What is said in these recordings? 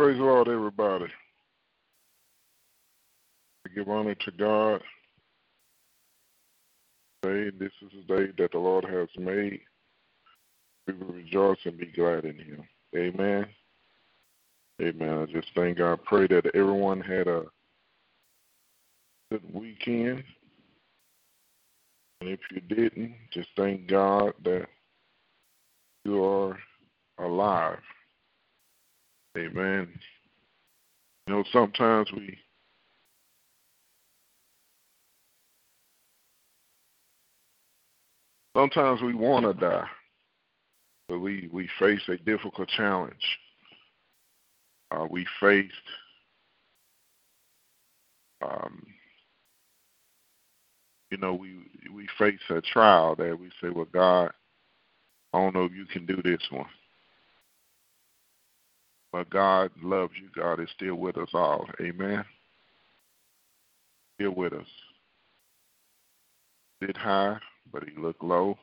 Praise the Lord, everybody. I give honor to God. Today, this is the day that the Lord has made. We will rejoice and be glad in Him. Amen. Amen. I just thank God. Pray that everyone had a good weekend. And if you didn't, just thank God that you are alive. Amen. You know, sometimes we sometimes we want to die, but we we face a difficult challenge. Uh, we faced um, you know, we we face a trial that we say, Well God, I don't know if you can do this one. But God loves you. God is still with us all. Amen. Still with us. Sit high, but he looked low.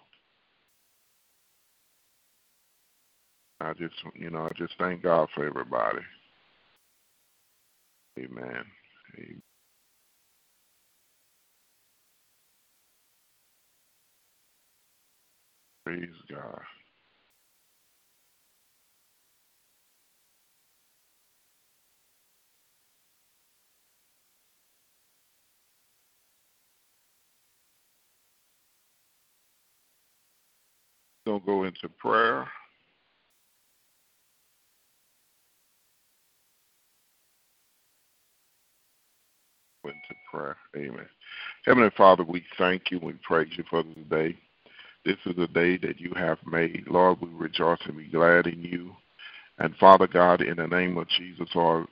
I just, you know, I just thank God for everybody. Amen. Amen. Praise God. Going to go into prayer. Into prayer. Amen. Heavenly Father, we thank you. We praise you for this day. This is a day that you have made. Lord, we rejoice and be glad in you. And Father God, in the name of Jesus, Lord,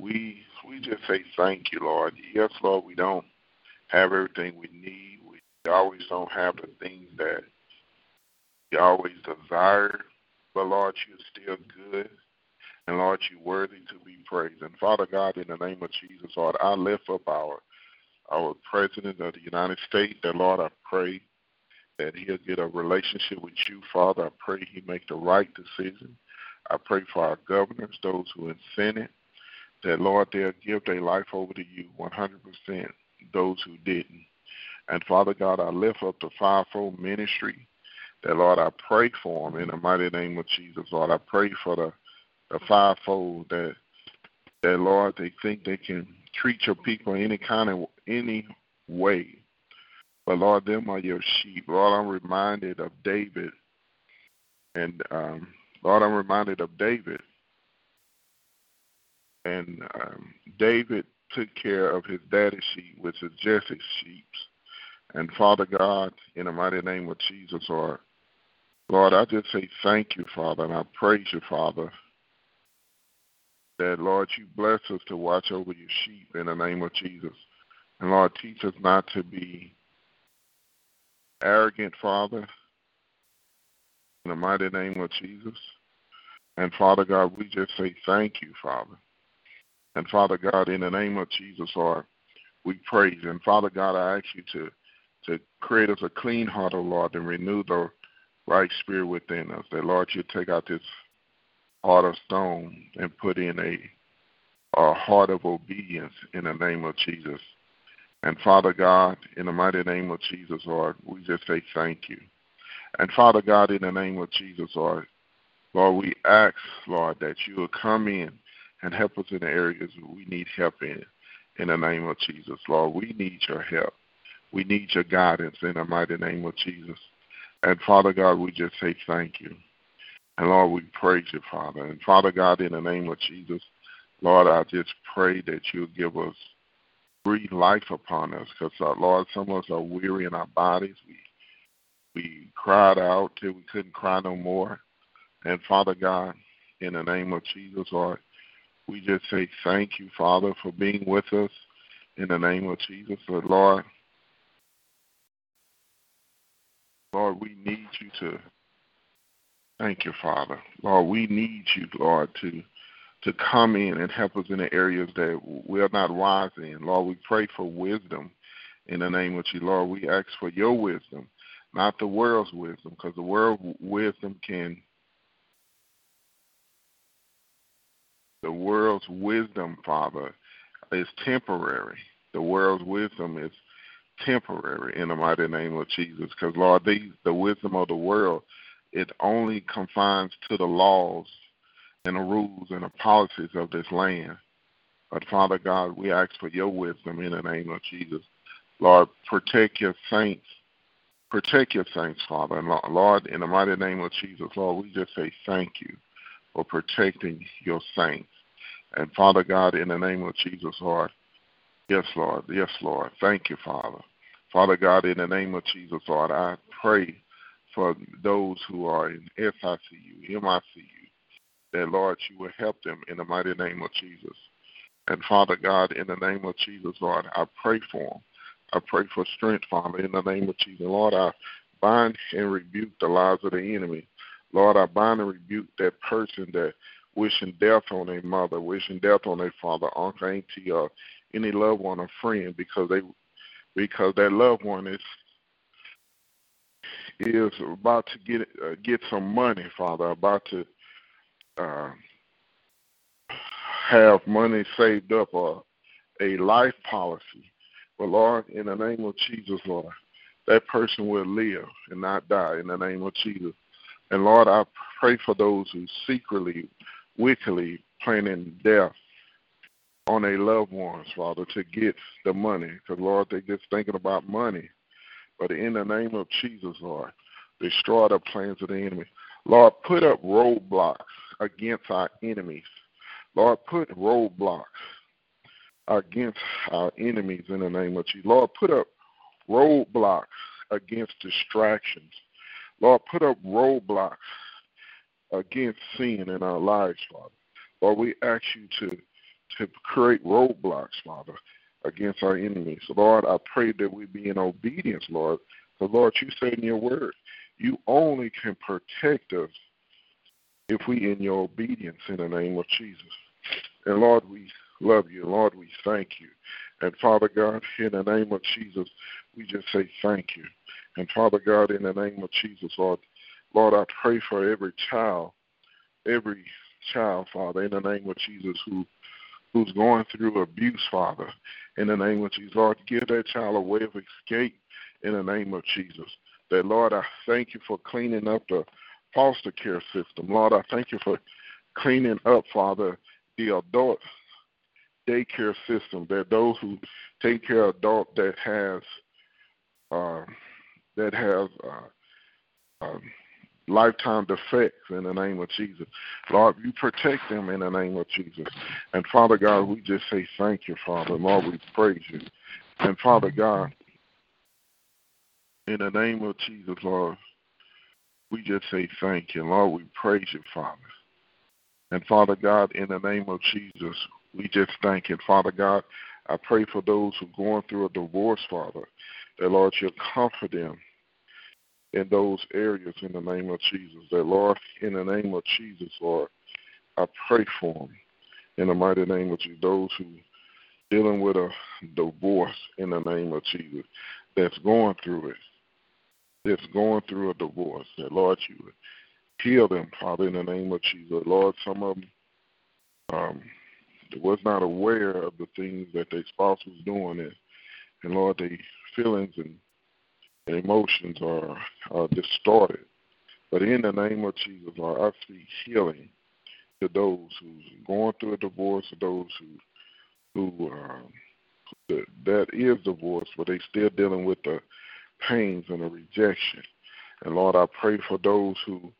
we we just say thank you, Lord. Yes, Lord, we don't have everything we need. We always don't have the things that you always desire. But Lord, you're still good. And Lord, you're worthy to be praised. And Father God, in the name of Jesus, Lord, I lift up our our President of the United States. That Lord, I pray that he'll get a relationship with you, Father. I pray he make the right decision. I pray for our governors, those who in Senate, that Lord, they'll give their life over to you 100%, those who didn't. And Father God, I lift up the fivefold ministry that Lord, I pray for them in the mighty name of Jesus. Lord, I pray for the the fivefold that that Lord they think they can treat your people any kind of any way. But Lord, them are your sheep. Lord, I'm reminded of David, and um, Lord, I'm reminded of David, and um, David took care of his daddy's sheep, which is Jesse's sheep. And Father God, in the mighty name of Jesus, Lord, Lord, I just say thank you, Father, and I praise you, Father, that, Lord, you bless us to watch over your sheep in the name of Jesus. And, Lord, teach us not to be arrogant, Father, in the mighty name of Jesus. And, Father God, we just say thank you, Father. And, Father God, in the name of Jesus, Lord, we praise. And, Father God, I ask you to, to create us a clean heart, O oh Lord, and renew the right spirit within us. That, Lord, you take out this heart of stone and put in a, a heart of obedience in the name of Jesus. And Father God, in the mighty name of Jesus, Lord, we just say thank you. And Father God, in the name of Jesus, Lord, Lord, we ask, Lord, that you will come in and help us in the areas we need help in. In the name of Jesus, Lord, we need your help. We need your guidance in the mighty name of Jesus. And Father God, we just say thank you. And Lord, we praise you, Father. And Father God, in the name of Jesus, Lord, I just pray that you give us breathe life upon us. Because, uh, Lord, some of us are weary in our bodies. We we cried out till we couldn't cry no more. And Father God, in the name of Jesus, Lord, we just say thank you, Father, for being with us in the name of Jesus. Lord, Lord, we need you to thank you, Father. Lord, we need you, Lord, to to come in and help us in the areas that we are not wise in. Lord, we pray for wisdom in the name of you. Lord, we ask for your wisdom, not the world's wisdom, because the world's wisdom can the world's wisdom, Father, is temporary. The world's wisdom is temporary in the mighty name of Jesus. Because Lord, the the wisdom of the world, it only confines to the laws and the rules and the policies of this land. But Father God, we ask for your wisdom in the name of Jesus. Lord, protect your saints. Protect your saints, Father. And Lord, in the mighty name of Jesus, Lord, we just say thank you for protecting your saints. And Father God, in the name of Jesus, Lord, yes, Lord, yes, Lord. Thank you, Father. Father God, in the name of Jesus, Lord, I pray for those who are in SICU, MICU, that, Lord, you will help them in the mighty name of Jesus. And Father God, in the name of Jesus, Lord, I pray for them. I pray for strength, Father, in the name of Jesus. Lord, I bind and rebuke the lies of the enemy. Lord, I bind and rebuke that person that wishing death on their mother, wishing death on their father, uncle, auntie, or any loved one or friend because they because that loved one is is about to get uh, get some money, Father, about to uh, have money saved up or a life policy. But Lord, in the name of Jesus, Lord, that person will live and not die in the name of Jesus. And Lord, I pray for those who secretly, wickedly planning death on their loved ones, Father, to get the money. Because, Lord, they're just thinking about money. But in the name of Jesus, Lord, destroy the plans of the enemy. Lord, put up roadblocks against our enemies. Lord, put roadblocks against our enemies in the name of Jesus. Lord, put up roadblocks against distractions. Lord, put up roadblocks against sin in our lives, Father. Lord, we ask you to, to create roadblocks, Father, against our enemies. Lord, I pray that we be in obedience, Lord. For Lord, you say in your word, you only can protect us if we in your obedience in the name of Jesus. And Lord, we love you. Lord, we thank you. And Father God, in the name of Jesus, we just say thank you. And Father God, in the name of Jesus, Lord, Lord, I pray for every child, every child, Father, in the name of Jesus, who who's going through abuse, Father, in the name of Jesus. Lord, give that child a way of escape in the name of Jesus. That Lord, I thank you for cleaning up the foster care system. Lord, I thank you for cleaning up, Father, the adult daycare system. That those who take care of adult that has uh, that have uh, um, lifetime defects in the name of Jesus. Lord, you protect them in the name of Jesus. And Father God, we just say thank you, Father. Lord, we praise you. And Father God, in the name of Jesus, Lord, we just say thank you. Lord, we praise you, Father. And Father God, in the name of Jesus, we just thank you. Father God, I pray for those who are going through a divorce, Father, that Lord, you'll comfort them in those areas in the name of Jesus. That Lord, in the name of Jesus, Lord, I pray for them in the mighty name of Jesus. Those who dealing with a divorce in the name of Jesus, that's going through it that's going through a divorce, that Lord, you heal them, Father, in the name of Jesus. Lord, some of them um, was not aware of the things that their spouse was doing, and, and Lord, their feelings and emotions are, are distorted. But in the name of Jesus, Lord, I speak healing to those who's going through a divorce, or those who who um, that is divorce, but they still dealing with the pains and the rejection. And Lord, I pray for those who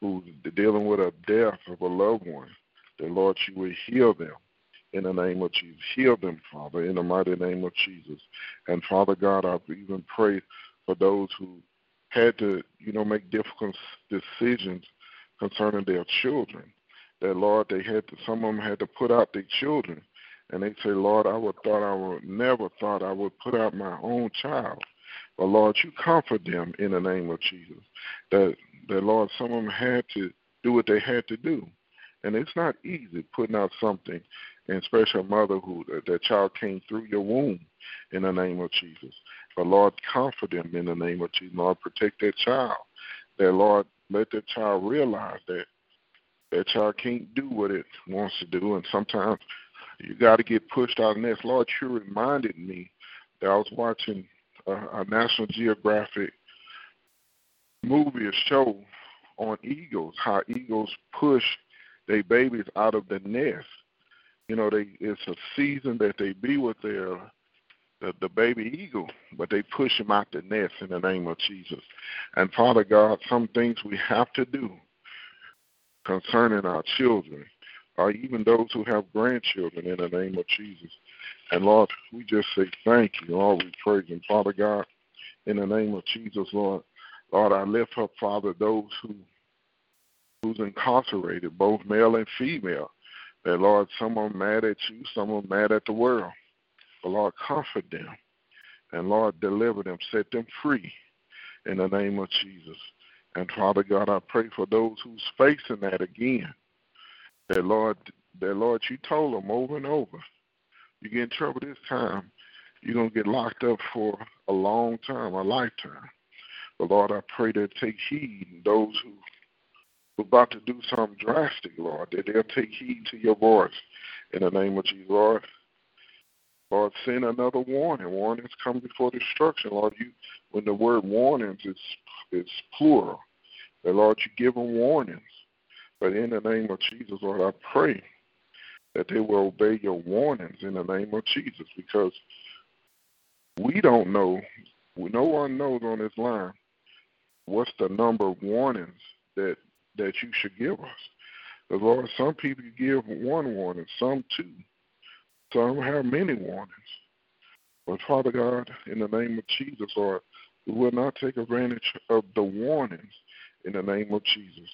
who dealing with a death of a loved one, that Lord, you will heal them in the name of Jesus. Heal them, Father, in the mighty name of Jesus. And Father God, I even pray for those who had to, you know, make difficult decisions concerning their children. That Lord, they had to, some of them had to put out their children, and they say, Lord, I would thought I would never thought I would put out my own child. But Lord, you comfort them in the name of Jesus. That that Lord, some of them had to do what they had to do, and it's not easy putting out something, and especially a mother who that child came through your womb in the name of Jesus. But Lord, comfort them in the name of Jesus. Lord, protect that child. That Lord, let that child realize that that child can't do what it wants to do, and sometimes you got to get pushed out of nest. Lord, you reminded me that I was watching a, a National Geographic movie, a show on eagles, how eagles push their babies out of the nest. You know, they it's a season that they be with their the, the baby eagle, but they push him out the nest in the name of Jesus. And Father God, some things we have to do concerning our children, or even those who have grandchildren in the name of Jesus. And Lord, we just say thank you. Lord, we praise you. Father God, in the name of Jesus, Lord, Lord, I lift up, Father, those who who's incarcerated, both male and female. That Lord, some are mad at you, some are mad at the world. But Lord, comfort them. And Lord, deliver them, set them free in the name of Jesus. And Father God, I pray for those who's facing that again. That Lord, that Lord, you told them over and over, you get in trouble this time, you're gonna get locked up for a long time, a lifetime. But Lord, I pray that take heed those who are about to do something drastic, Lord, that they'll take heed to your voice in the name of Jesus, Lord. Lord, send another warning. Warnings come before destruction, Lord. You, when the word warnings is is plural, that Lord, you give them warnings. But in the name of Jesus, Lord, I pray that they will obey your warnings in the name of Jesus, because we don't know, no one knows on this line what's the number of warnings that that you should give us. Because Lord, some people give one warning, some two. Some have many warnings. But Father God, in the name of Jesus, Lord, we will not take advantage of the warnings in the name of Jesus.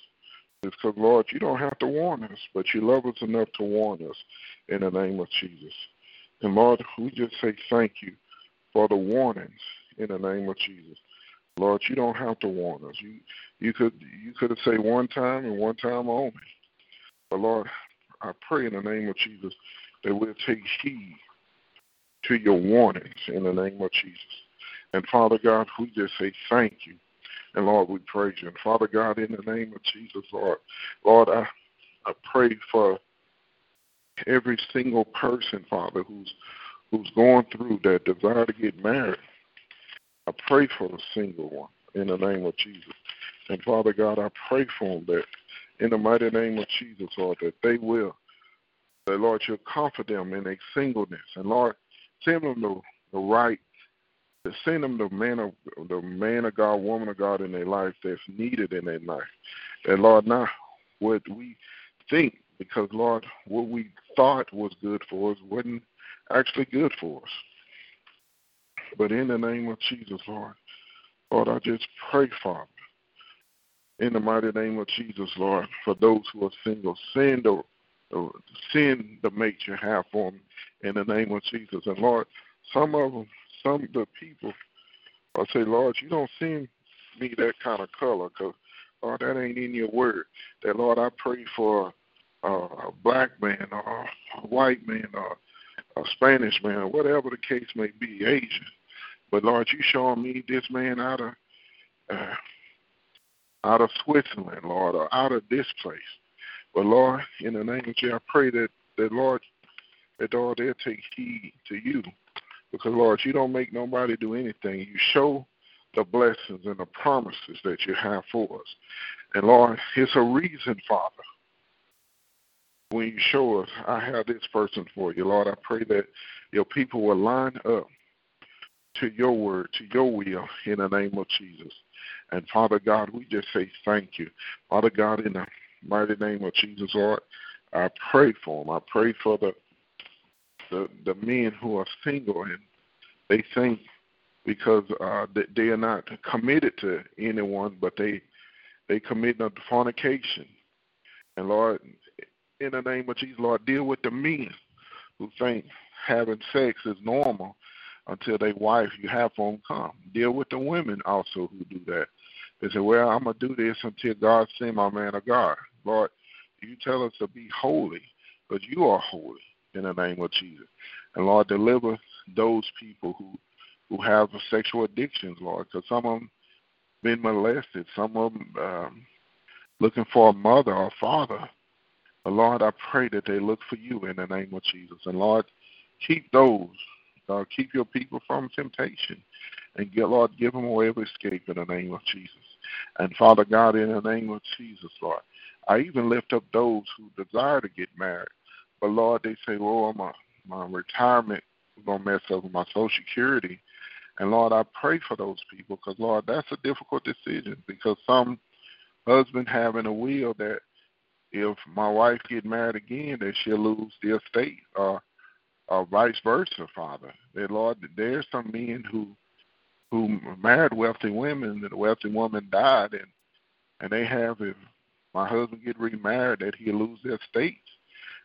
It's because, Lord, you don't have to warn us, but you love us enough to warn us in the name of Jesus. And Lord, we just say thank you for the warnings in the name of Jesus. Lord, you don't have to warn us. You you could you could have said one time and one time only. But Lord, I pray in the name of Jesus that we'll take heed to your warnings in the name of Jesus. And Father God, we just say thank you. And Lord, we praise you. And Father God, in the name of Jesus, Lord, Lord, I, I pray for every single person, Father, who's who's going through that desire to get married. I pray for the single one in the name of Jesus. And Father God, I pray for them that in the mighty name of Jesus, Lord, that they will, that Lord, you'll comfort them in their singleness. And Lord, send them the, the right, send them the man of the man of God, woman of God in their life that's needed in their life. And Lord, not what we think, because Lord, what we thought was good for us wasn't actually good for us. But in the name of Jesus, Lord, Lord, I just pray, Father, in the mighty name of Jesus, Lord, for those who are single, send the, send the mate you have for them in the name of Jesus. And Lord, some of them, some of the people, I say, Lord, you don't send me that kind of color, because Lord, that ain't in your word. That Lord, I pray for uh, a black man or a white man or a Spanish man, whatever the case may be, Asian. But Lord, you showing me this man out of uh, out of Switzerland, Lord, or out of this place. But Lord, in the name of Jesus, I pray that that Lord, that Lord, they'll take heed to you, Because, Lord, you don't make nobody do anything. You show the blessings and the promises that you have for us. And, Lord, it's a reason, Father, when you show us, I have this person for you. Lord, I pray that your people will line up to your word, to your will, in the name of Jesus. And Father God, we just say thank you. Father God, in the mighty name of Jesus, Lord, I pray for them. I pray for the the, the men who are single and they think because uh, they are not committed to anyone, but they they commit to fornication. And Lord, in the name of Jesus, Lord, deal with the men who think having sex is normal until they wife you have for them come. Deal with the women also who do that. They say, well, I'm going to do this until God send my man of God. Lord, you tell us to be holy, but you are holy in the name of Jesus. And Lord, deliver those people who who have sexual addictions, Lord, because some of them been molested, some of them um, looking for a mother or father. But Lord, I pray that they look for you in the name of Jesus. And Lord, keep those, uh, keep your people from temptation. And get, Lord, give them a way of escape in the name of Jesus. And Father God, in the name of Jesus, Lord, I even lift up those who desire to get married. But Lord, they say, oh, well, my, my retirement is going to mess up with my Social Security. And Lord, I pray for those people because, Lord, that's a difficult decision because some husband having a will that if my wife get married again, that she'll lose the estate or, or vice versa, Father. That, Lord, there's some men who who married wealthy women and the wealthy woman died and and they have if my husband get remarried that he'll lose their estate.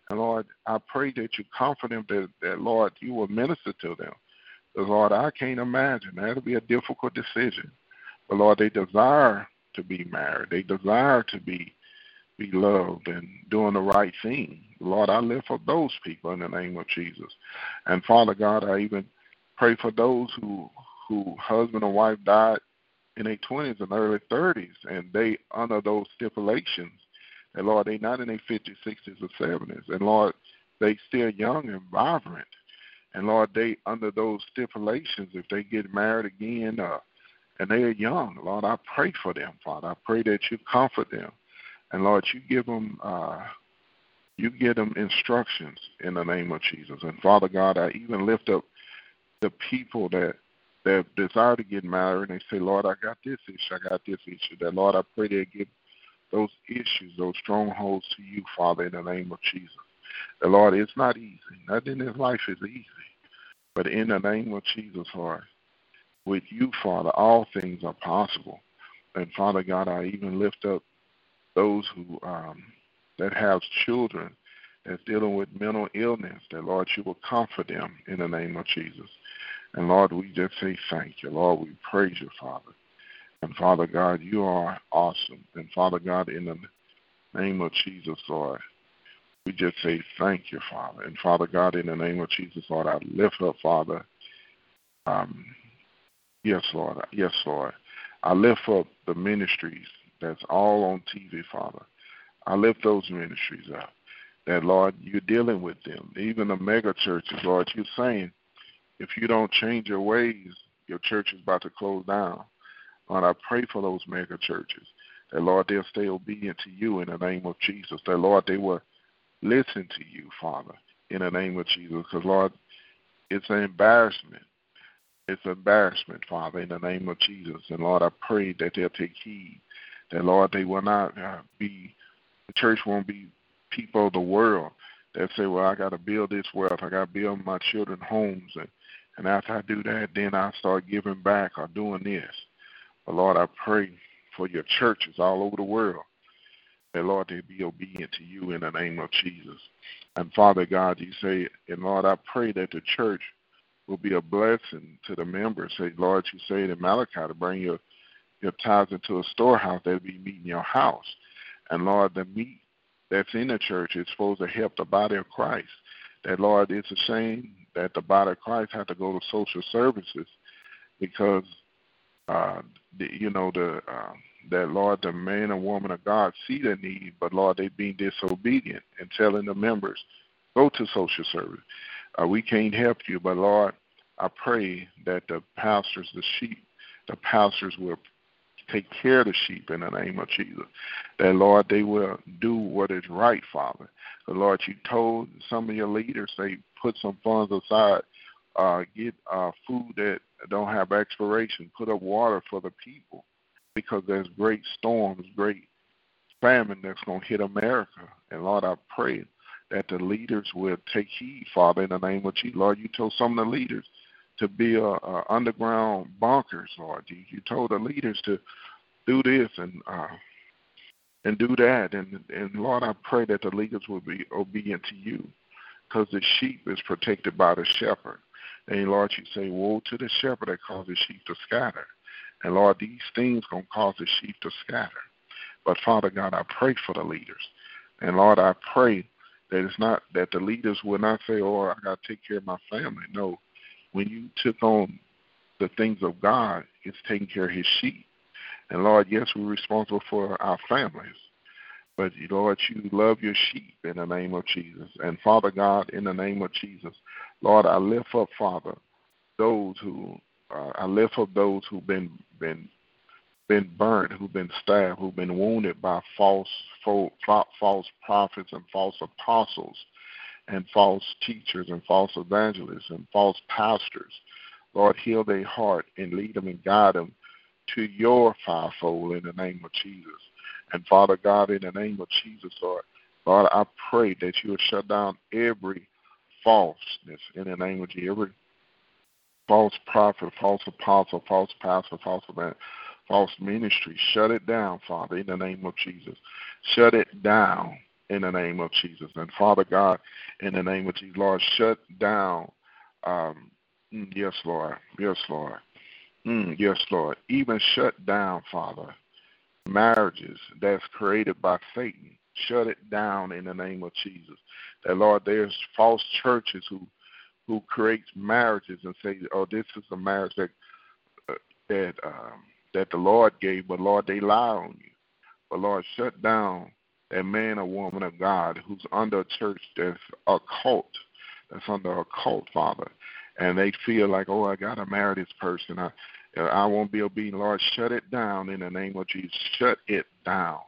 And Lord, I pray that you comfort them that, that Lord, you will minister to them. Because Lord, I can't imagine. That'll be a difficult decision. But Lord, they desire to be married. They desire to be be loved and doing the right thing. Lord, I live for those people in the name of Jesus. And Father God, I even pray for those who who husband and wife died in their twenties and early thirties and they under those stipulations. And Lord, they not in their fifties, sixties or seventies. And Lord, they still young and vibrant. And Lord, they under those stipulations, if they get married again, uh, and they are young, Lord, I pray for them, Father. I pray that you comfort them, and Lord, you give them, uh, you give them instructions in the name of Jesus. And Father God, I even lift up the people that that desire to get married and they say, Lord, I got this issue, I got this issue. That Lord, I pray they give those issues, those strongholds to you, Father, in the name of Jesus. The Lord, it's not easy. Nothing in life is easy. But in the name of Jesus, Lord, with you, Father, all things are possible. And Father God, I even lift up those who um, that have children that's dealing with mental illness, that Lord, you will comfort them in the name of Jesus. And Lord, we just say thank you. Lord, we praise you, Father. And Father God, you are awesome. And Father God, in the name of Jesus, Lord, we just say thank you, Father. And Father God, in the name of Jesus, Lord, I lift up, Father. Um, yes, Lord. Yes, Lord. I lift up the ministries that's all on TV, Father. I lift those ministries up. That, Lord, you're dealing with them. Even the mega churches, Lord, you're saying if you don't change your ways, your church is about to close down. Lord, I pray for those mega churches. That, Lord, they'll stay obedient to you in the name of Jesus. That, Lord, they will listen to you, Father, in the name of Jesus. Because, Lord, it's an embarrassment. It's an embarrassment, Father, in the name of Jesus. And, Lord, I pray that they'll take heed. That, Lord, they will not uh, be, the church won't be people of the world that say, well, I got to build this wealth. I got to build my children homes. And, and after I do that, then I start giving back or doing this. But, Lord, I pray for your churches all over the world that, Lord, they be obedient to you in the name of Jesus. And Father God, you say, and Lord, I pray that the church will be a blessing to the members. Say, Lord, you say in Malachi to bring your your tithes into a storehouse that be meat in your house. And Lord, the meat that's in the church is supposed to help the body of Christ. That Lord, it's a shame that the body of Christ have to go to social services because uh, the, you know the uh, that Lord, the man and woman of God see the need, but Lord, they being disobedient and telling the members, go to social service. Uh, we can't help you, but Lord, I pray that the pastors, the sheep, the pastors will take care of the sheep in the name of Jesus. That, Lord, they will do what is right, Father. The Lord, you told some of your leaders, they put some funds aside, uh, get uh, food that don't have expiration, put up water for the people because there's great storms, great famine that's going to hit America. And Lord, I pray that the leaders will take heed, Father, in the name of Jesus. Lord, you told some of the leaders to be a, underground bunkers, Lord. You, you told the leaders to do this and uh, and do that. And and Lord, I pray that the leaders will be obedient to you, because the sheep is protected by the shepherd. And Lord, you say, woe to the shepherd that causes sheep to scatter. And Lord, these things gonna cause the sheep to scatter. But Father God, I pray for the leaders. And Lord, I pray that it's not that the leaders will not say, Oh, I gotta take care of my family. No. When you took on the things of God, it's taking care of his sheep. And Lord, yes, we're responsible for our families. But Lord, you love your sheep in the name of Jesus. And Father God, in the name of Jesus, Lord, I lift up, Father, those who uh, I lift up those who've been been been burnt, who've been stabbed, who've been wounded by false false prophets and false apostles and false teachers and false evangelists and false pastors. Lord, heal their heart and lead them and guide them to your fivefold in the name of Jesus. And Father God, in the name of Jesus, Lord, Lord, I pray that you will shut down every falseness in the name of Jesus, every false prophet, false apostle, false pastor, false man, false ministry. Shut it down, Father, in the name of Jesus. Shut it down in the name of Jesus. And Father God, in the name of Jesus, Lord, shut down. Um, mm, yes, Lord. Yes, Lord. Mm, yes, Lord. Even shut down, Father, marriages that's created by Satan. Shut it down in the name of Jesus. That Lord, there's false churches who who creates marriages and say, "Oh, this is a marriage that uh, that um, that the Lord gave," but Lord, they lie on you. But Lord, shut down that man or woman of God who's under a church that's a cult, that's under a cult, Father, and they feel like, "Oh, I gotta marry this person. I I won't be obedient." Lord, shut it down in the name of Jesus. Shut it down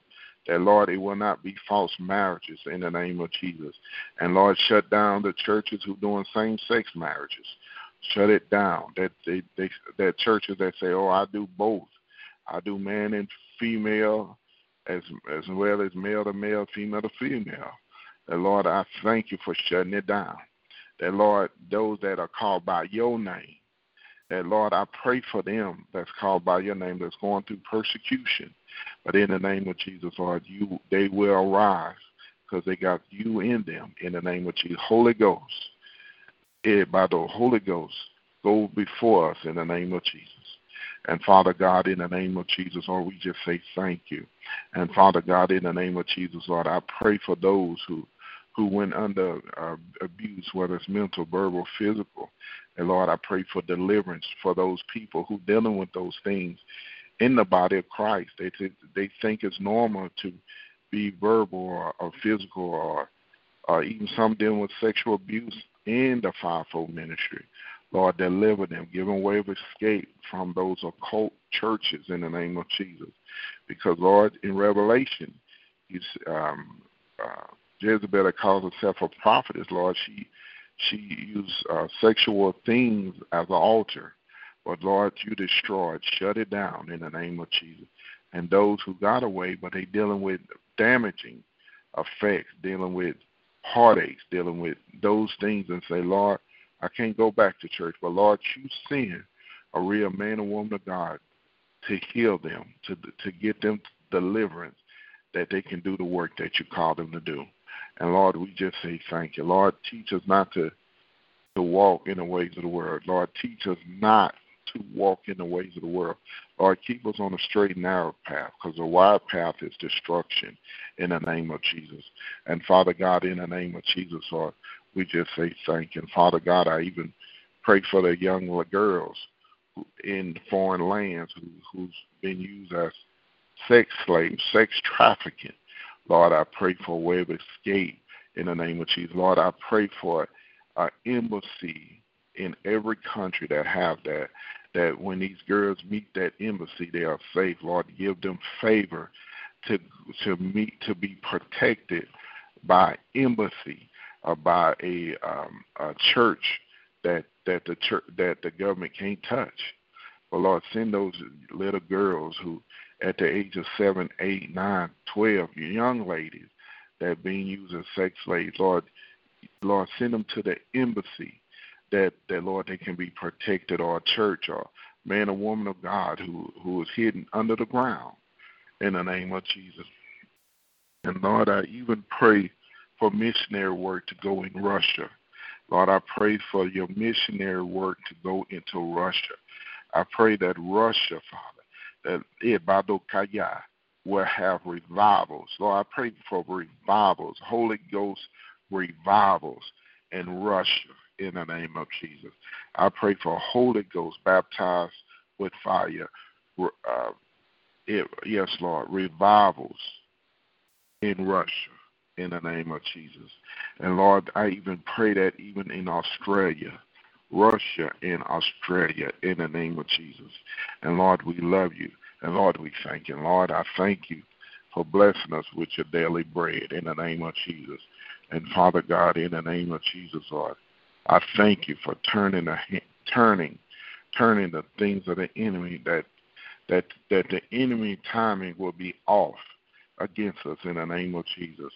that Lord, it will not be false marriages in the name of Jesus. And Lord, shut down the churches who doing same sex marriages. Shut it down. That they, they that churches that say, Oh, I do both. I do man and female as as well as male to male, female to female. That Lord, I thank you for shutting it down. That Lord, those that are called by your name, that Lord, I pray for them that's called by your name that's going through persecution but in the name of Jesus, Lord, you they will rise because they got you in them. In the name of Jesus, Holy Ghost, it, eh, by the Holy Ghost, go before us in the name of Jesus. And Father God, in the name of Jesus, Lord, we just say thank you. And Father God, in the name of Jesus, Lord, I pray for those who who went under uh, abuse, whether it's mental, verbal, physical. And Lord, I pray for deliverance for those people who dealing with those things in the body of Christ. They th- they think it's normal to be verbal or, or physical or or even some dealing with sexual abuse in the fivefold ministry. Lord, deliver them, give them way of escape from those occult churches in the name of Jesus. Because Lord, in Revelation, He's um, uh, Jezebel calls herself a prophetess. Lord, she she used uh, sexual things as an altar but Lord, you destroyed, shut it down in the name of Jesus. And those who got away, but they dealing with damaging effects, dealing with heartaches, dealing with those things, and say, Lord, I can't go back to church, but Lord, you send a real man or woman of God to heal them, to to get them deliverance, that they can do the work that you call them to do. And Lord, we just say thank you. Lord, teach us not to to walk in the ways of the world. Lord, teach us not to walk in the ways of the world. Lord, keep us on a straight and narrow path because the wide path is destruction in the name of Jesus. And Father God, in the name of Jesus, Lord, we just say thank you. Father God, I even pray for the young girls in foreign lands who, who's been used as sex slaves, sex trafficking. Lord, I pray for a way of escape in the name of Jesus. Lord, I pray for an embassy in every country that have that, that when these girls meet that embassy, they are safe. Lord, give them favor to to meet to be protected by embassy by a, um, a church that that the church that the government can't touch. But Lord, send those little girls who, at the age of seven, eight, nine, twelve, young ladies that being used as sex slaves, Lord, Lord, send them to the embassy that that Lord they can be protected, or a church, or man or woman of God who who is hidden under the ground. In the name of Jesus. And Lord, I even pray for missionary work to go in Russia. Lord, I pray for your missionary work to go into Russia. I pray that Russia, Father, that Ibadokaya will have revivals. Lord, I pray for revivals, Holy Ghost revivals in Russia in the name of Jesus. I pray for Holy Ghost baptized with fire. Uh, yes, Lord, revivals in Russia in the name of Jesus. And Lord, I even pray that even in Australia, Russia and Australia in the name of Jesus. And Lord, we love you. And Lord, we thank you. And Lord, I thank you for blessing us with your daily bread in the name of Jesus. And Father God, in the name of Jesus, Lord, I thank you for turning the turning turning the things of the enemy that that that the enemy timing will be off against us in the name of Jesus.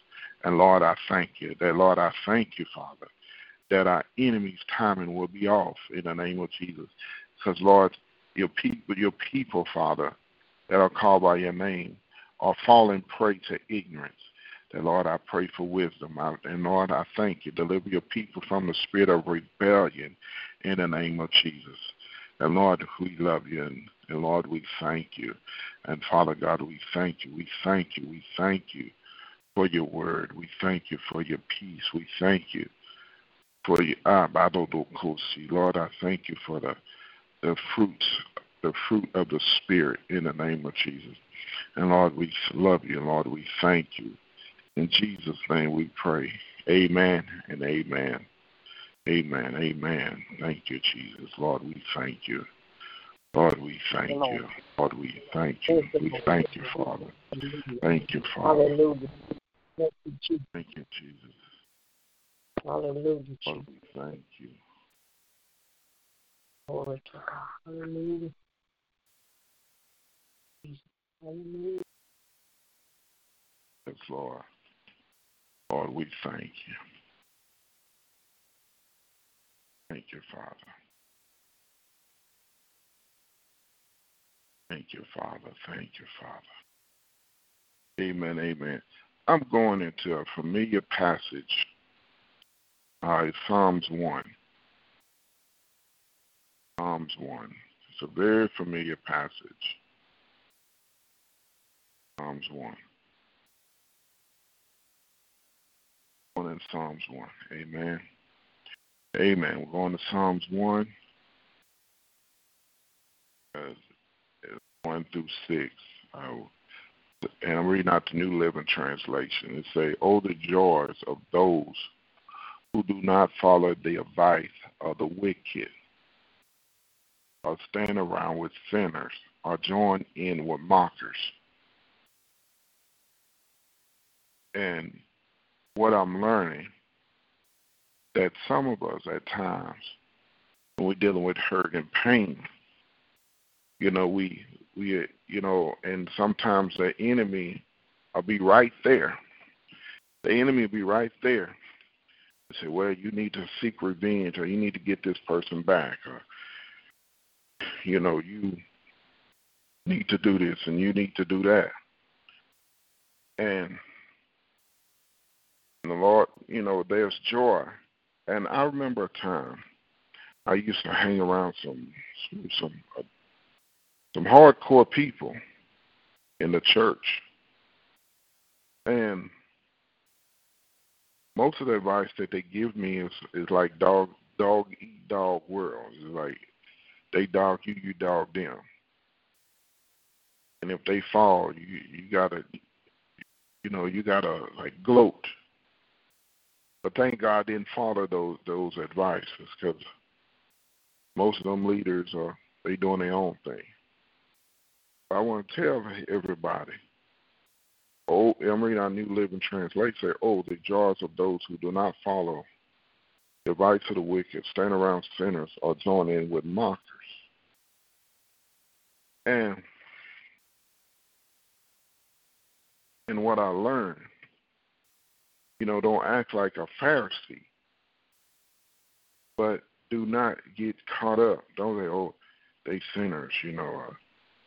And Lord, I thank you. That Lord, I thank you, Father, that our enemy's timing will be off in the name of Jesus. Because Lord, your people, your people, Father, that are called by your name, are falling prey to ignorance. That Lord, I pray for wisdom. And Lord, I thank you. Deliver your people from the spirit of rebellion in the name of Jesus. And Lord, we love you. And, and Lord, we thank you. And Father God, we thank you. We thank you. We thank you for your word. We thank you for your peace. We thank you for your ah, Lord, I thank you for the the fruits, the fruit of the Spirit in the name of Jesus. And Lord, we love you. Lord, we thank you. In Jesus' name we pray. Amen and amen. Amen. Amen. Thank you, Jesus. Lord, we thank you. Lord, we thank you. Lord, we thank you. We thank you, Father. Thank you, Father. Hallelujah. Thank you, Jesus. Hallelujah. Lord, we thank you. Glory to God. Hallelujah. Hallelujah. Yes, Lord. Lord, we thank you. Thank you, Father. Thank you, Father. Thank you, Father. Amen. Amen. I'm going into a familiar passage. Uh, Psalms 1. Psalms 1. It's a very familiar passage. Psalms 1. One in Psalms 1. Amen. Amen. We're going to Psalms 1. Uh, 1 through 6. Uh, and I'm reading out the New Living Translation. It say, "Oh, the joys of those who do not follow the advice of the wicked, or stand around with sinners, or join in with mockers." And what I'm learning that some of us at times when we're dealing with hurt and pain, you know, we we you know, and sometimes the enemy will be right there. The enemy will be right there. Say, well, you need to seek revenge, or you need to get this person back, or you know, you need to do this and you need to do that. And the Lord, you know, there's joy. And I remember a time I used to hang around some some, some hardcore people in the church. And most of the advice that they give me is is like dog dog eat dog world. It's like they dog you, you dog them. And if they fall, you you gotta you know, you gotta like gloat. But thank God I didn't follow those those advices because Most of them leaders are they doing their own thing. I want to tell everybody. Oh, reading our New Living Translation. Say, oh, the jars of those who do not follow the advice of the wicked, stand around sinners, or join in with mockers. And and what I learned, you know, don't act like a Pharisee, but do not get caught up. Don't say, oh, they sinners, you know. Uh,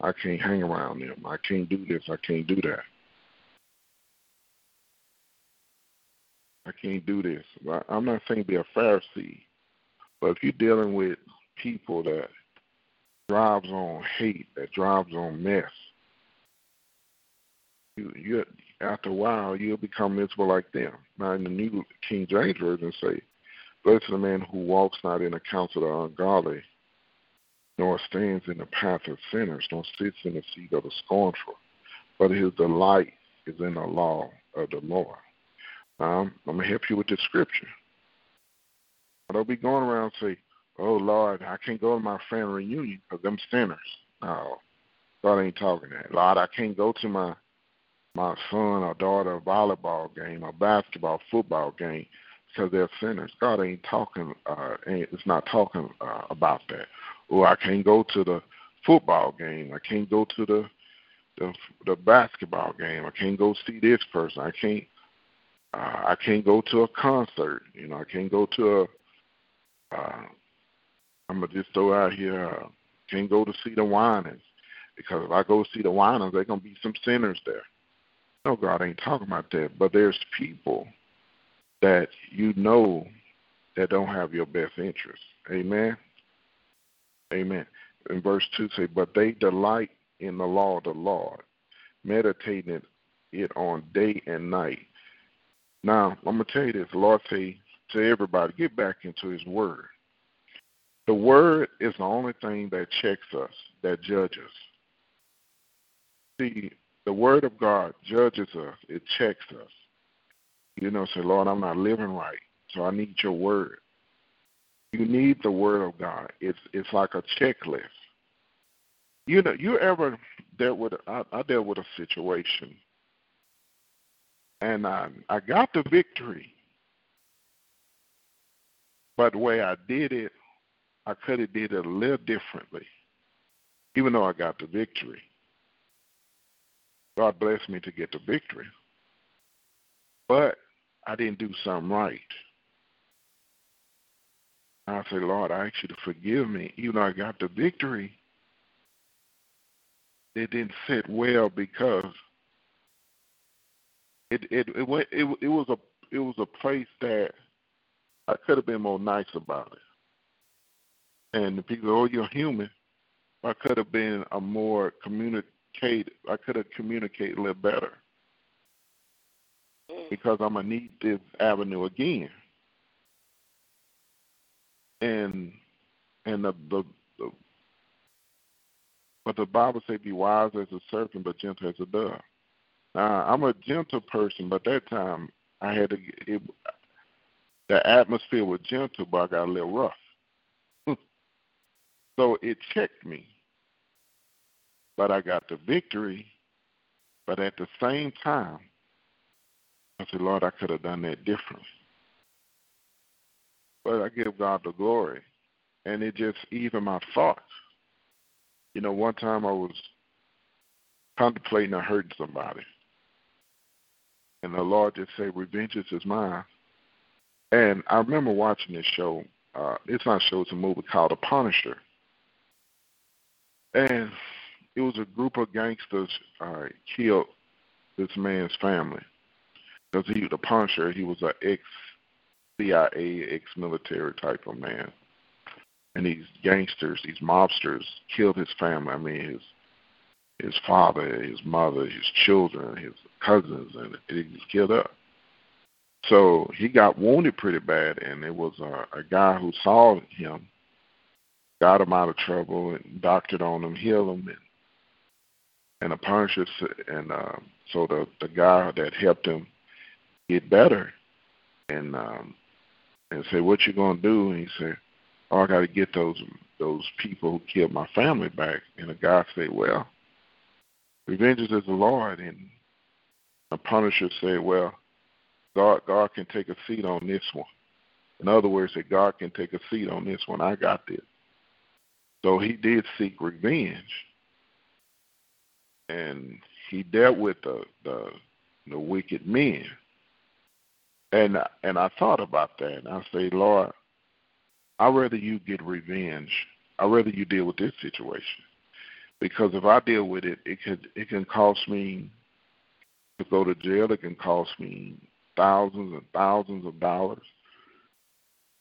I can't hang around them. I can't do this. I can't do that. I can't do this. I'm not saying be a Pharisee, but if you're dealing with people that drives on hate, that drives on mess, you, you after a while you'll become miserable like them. Now in the New King James Version say, Blessed is the man who walks not in the counsel of the ungodly, nor stands in the path of sinners, nor sits in the seat of the scornful, but his delight is in the law of the Lord. I'm going to help you with the scripture. I don't be going around and say, oh, Lord, I can't go to my family reunion because them sinners. No, God ain't talking that. Lord, I can't go to my my son or daughter volleyball game or basketball, football game because they're sinners. God ain't talking. Uh, ain't, it's not talking uh, about that. Or I can't go to the football game. I can't go to the the the basketball game. I can't go see this person. I can't uh, I can't go to a concert. You know, I can't go to a. Uh, I'm gonna just throw out here. Uh, can't go to see the Winans because if I go see the Winans, there's gonna be some sinners there. No, God ain't talking about that. But there's people that you know that don't have your best interest. Amen. Amen. In verse two say, but they delight in the law of the Lord, meditating it on day and night. Now, I'm going to tell you this. Lord say to everybody, get back into his word. The word is the only thing that checks us, that judges. See, the word of God judges us. It checks us. You know, say, Lord, I'm not living right, so I need your word. You need the word of God. It's it's like a checklist. You know, you ever dealt with I, I dealt with a situation and I, I got the victory. But the way I did it, I could have did it a little differently, even though I got the victory. God blessed me to get the victory. But I didn't do something right. I say, Lord, I ask you to forgive me. Even though I got the victory, it didn't sit well because it it it went it it was a it was a place that I could have been more nice about it. And the people, oh, you're human. I could have been a more communicate. I could have communicated a little better mm. because I'm gonna need this avenue again. And and the the, the but the Bible says, "Be wise as a serpent, but gentle as a dove." Uh, I'm a gentle person, but that time I had to. It, the atmosphere was gentle, but I got a little rough. so it checked me. But I got the victory. But at the same time, I said, Lord, I could have done that differently. But I give God the glory. And it just even my thoughts. You know, one time I was contemplating on hurting somebody and the Lord just said, "Revenge is mine." And I remember watching this show. Uh, it's not a show; it's a movie called The Punisher, and it was a group of gangsters uh, killed this man's family because he, the Punisher, he was an ex CIA, ex military type of man, and these gangsters, these mobsters, killed his family. I mean, his his father, his mother, his children, his cousins, and he was killed up. So he got wounded pretty bad, and it was a, a guy who saw him, got him out of trouble, and doctored on him, healed him, and and the Punisher, and uh, so the the guy that helped him get better, and um, and said, "What you gonna do?" And he said, "Oh, I got to get those those people who killed my family back. And the guy said, Well, revenge is the Lord and the punisher said, Well, God God can take a seat on this one. In other words, that God can take a seat on this one. I got this. So he did seek revenge. And he dealt with the the, the wicked men. And and I thought about that and I say, Lord, I'd rather you get revenge. I'd rather you deal with this situation. Because if I deal with it, it could it can cost me to go to jail. It can cost me thousands and thousands of dollars.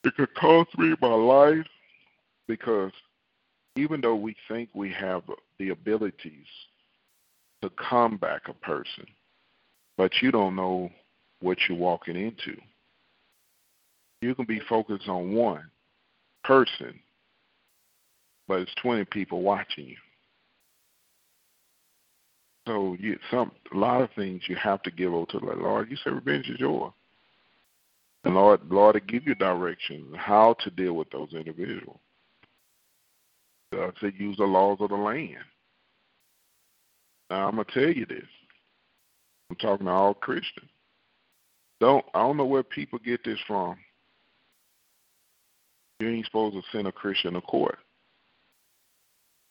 It could cost me my life because even though we think we have the abilities to combat a person, but you don't know what you're walking into. You can be focused on one person, but it's 20 people watching you. So you some a lot of things you have to give over to the Lord. You say revenge is yours. And Lord Lord to give you direction how to deal with those individuals. God said use the laws of the land. Now I'm gonna tell you this. I'm talking to all Christians. Don't I don't know where people get this from. You ain't supposed to send a Christian to court.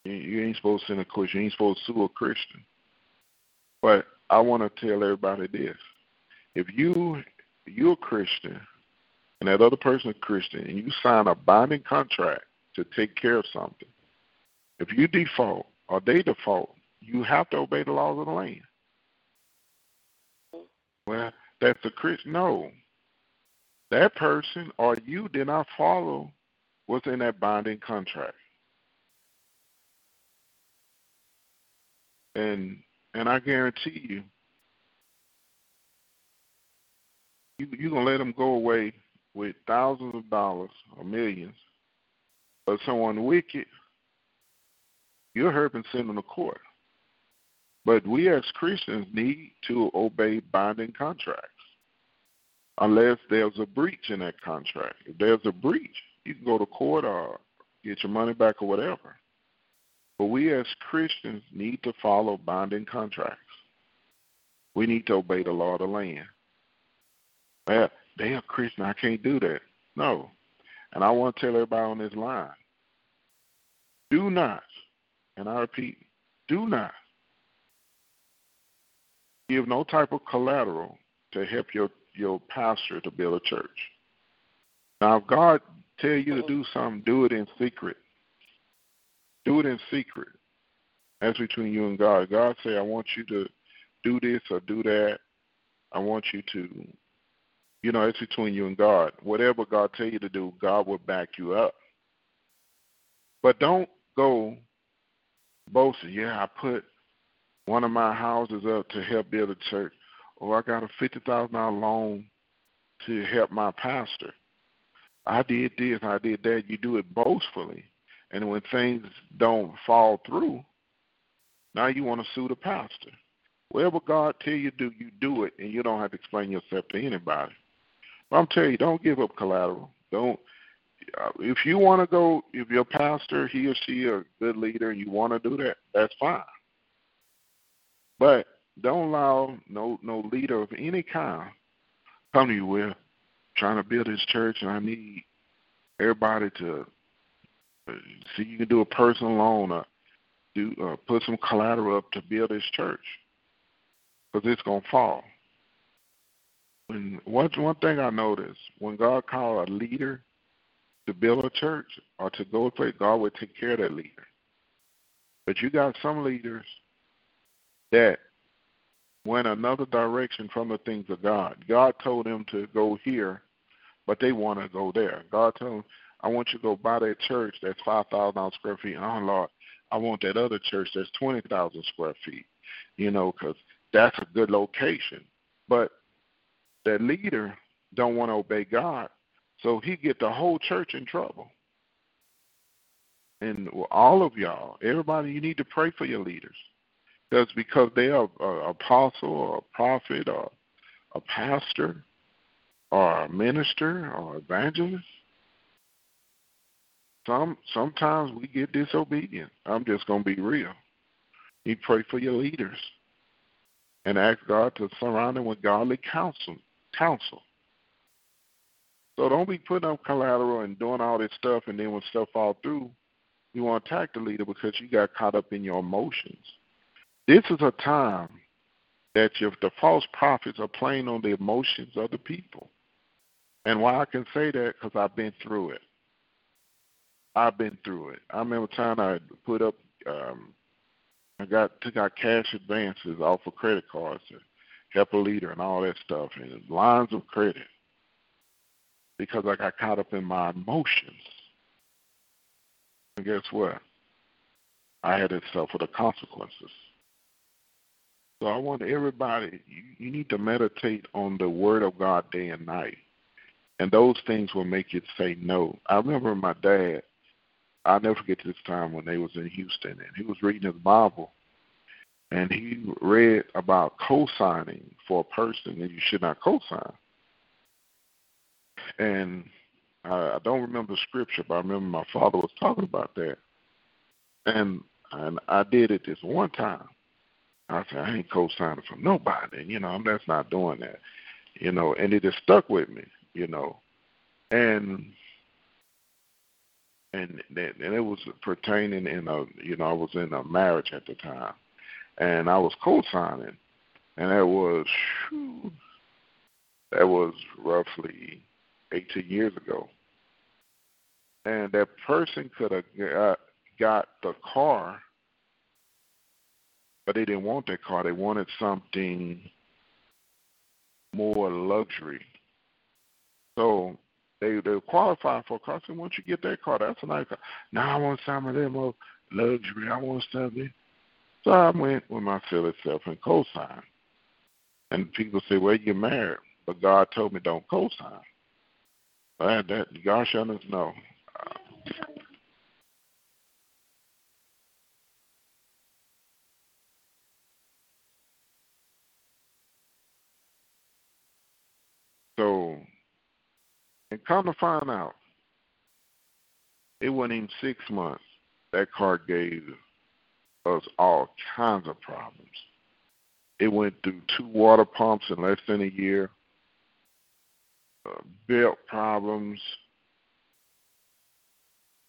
You ain't supposed to send a Christian. You ain't supposed to sue a Christian. But I want to tell everybody this: if you you're a Christian and that other person is Christian, and you sign a binding contract to take care of something, if you default or they default, you have to obey the laws of the land. Well, that's the Christian. No, that person or you did not follow what's in that binding contract. And and I guarantee you, you you're gonna let them go away with thousands of dollars or millions. But someone wicked, you're helping send them to court. But we as Christians need to obey binding contracts. Unless there's a breach in that contract. If there's a breach, you can go to court or get your money back or whatever. But we as Christians need to follow binding contracts. We need to obey the law of the land. Well, they are Christian. I can't do that. No. And I want to tell everybody on this line do not, and I repeat, do not give no type of collateral to help your, your pastor to build a church. Now, if God tell you to do something, do it in secret. Do it in secret. That's between you and God. God say, I want you to do this or do that. I want you to, you know, it's between you and God. Whatever God tell you to do, God will back you up. But don't go boasting. Yeah, I put one of my houses up to help build a church, or I got a fifty thousand dollar loan to help my pastor. I did this, I did that. You do it boastfully. And when things don't fall through, now you want to sue the pastor. Whatever God tell you do, you do it, and you don't have to explain yourself to anybody. But I'm telling you, don't give up collateral. Don't. Uh, if you want to go, if your pastor, he or she, a good leader, and you want to do that, that's fine. But don't allow no no leader of any kind come to you with trying to build this church, and I need everybody to See, you can do a personal loan or do uh, put some collateral up to build this church because it's gonna fall. When one one thing I noticed when God called a leader to build a church or to go to place, God would take care of that leader. But you got some leaders that went another direction from the things of God. God told them to go here, but they want to go there. God told them I want you to go buy that church that's 5,000 square feet. Oh, Lord, I want that other church that's 20,000 square feet, you know, because that's a good location. But that leader don't want to obey God, so he get the whole church in trouble. And all of y'all, everybody, you need to pray for your leaders. Because because they are an apostle or a prophet or a pastor or a minister or evangelist, some sometimes we get disobedient. I'm just gonna be real. You pray for your leaders and ask God to surround them with godly counsel counsel. So don't be putting up collateral and doing all this stuff and then when stuff fall through, you want to attack the leader because you got caught up in your emotions. This is a time that if the false prophets are playing on the emotions of the people. And why I can say that because I've been through it. I've been through it. I remember time I put up, um, I got took out cash advances off of credit cards to help a leader and all that stuff, and lines of credit because I got caught up in my emotions. And guess what? I had to suffer the consequences. So I want everybody, you, you need to meditate on the Word of God day and night. And those things will make you say no. I remember my dad, I'll never forget this time when they was in Houston and he was reading his Bible and he read about co-signing for a person and you should not co-sign. And I, I don't remember the scripture, but I remember my father was talking about that. And and I did it this one time. I said, I ain't co-signing for nobody. You know, I'm just not doing that. You know, and it just stuck with me. You know, and and and it was pertaining in a you know I was in a marriage at the time, and I was co-signing, and that was whew, that was roughly 18 years ago, and that person could have got, uh, got the car but they didn't want that car. They wanted something more luxury. So they they qualify for a car. So once you get that car, that's a nice car. Now I want some of them more luxury. I want something. So I went with my silly self and co-signed. And people say, "Well, you're married," but God told me don't co-sign. That that gosh, I don't know. So, and come to find out, it wasn't even six months. That car gave us all kinds of problems. It went through two water pumps in less than a year, uh, belt problems.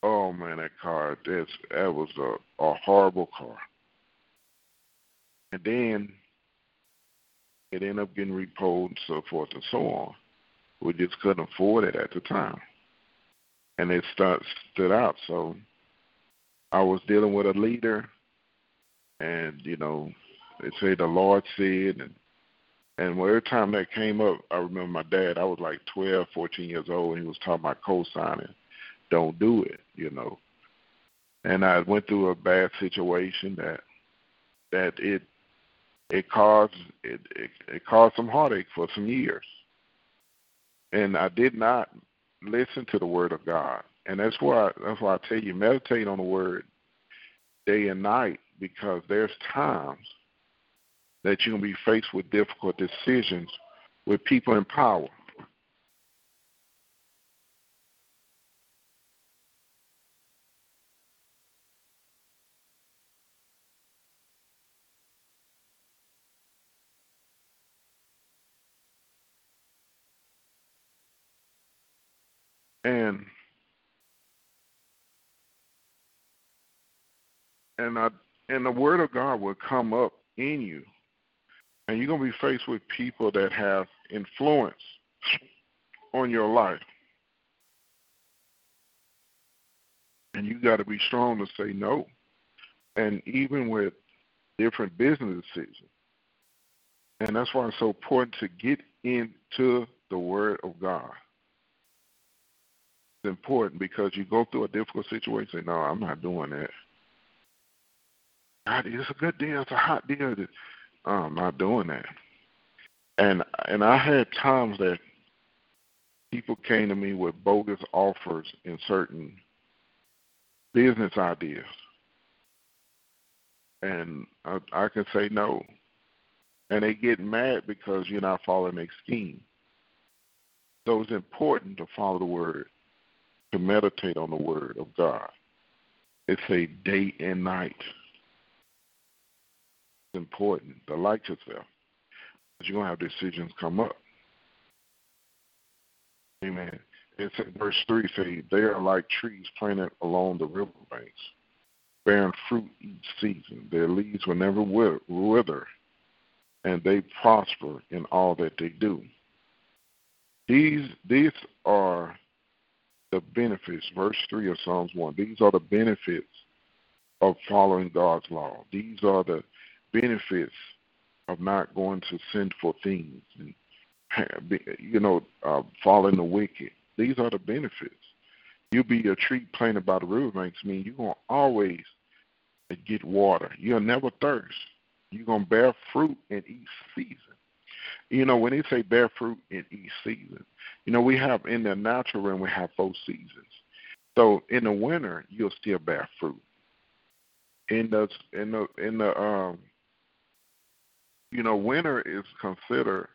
Oh man, that car, that's, that was a, a horrible car. And then it ended up getting repoed and so forth and so on. We just couldn't afford it at the time. And it start, stood out. So I was dealing with a leader, and, you know, they say the Lord said, and and every time that came up, I remember my dad, I was like 12, 14 years old, and he was talking about co signing. Don't do it, you know. And I went through a bad situation that that it it caused it, it it caused some heartache for some years. And I did not listen to the word of God. And that's why that's why I tell you meditate on the word day and night because there's times that you're gonna be faced with difficult decisions with people in power. and and I and the word of God will come up in you, and you're gonna be faced with people that have influence on your life, and you got to be strong to say no, and even with different business decisions, and that's why it's so important to get into the Word of God It's important because you go through a difficult situation. No, I'm not doing that. It's a good deal. It's a hot deal. I'm um, not doing that. And and I had times that people came to me with bogus offers in certain business ideas, and I, I can say no, and they get mad because you're not following their scheme. So it's important to follow the word to meditate on the word of God. It's a day and night. Important. Delight yourself. Because you're going to have decisions come up. Amen. It's in verse 3 say, They are like trees planted along the river banks, bearing fruit each season. Their leaves will never wither, and they prosper in all that they do. These, these are the benefits, verse 3 of Psalms 1. These are the benefits of following God's law. These are the benefits of not going to sinful things and you know uh, following the wicked. These are the benefits. You'll be a tree planted by the riverbanks mean you're gonna always get water. You'll never thirst. You're gonna bear fruit in each season. You know, when they say bear fruit in each season, you know, we have in the natural realm we have four seasons. So in the winter you'll still bear fruit. In the in the in the um you know, winter is considered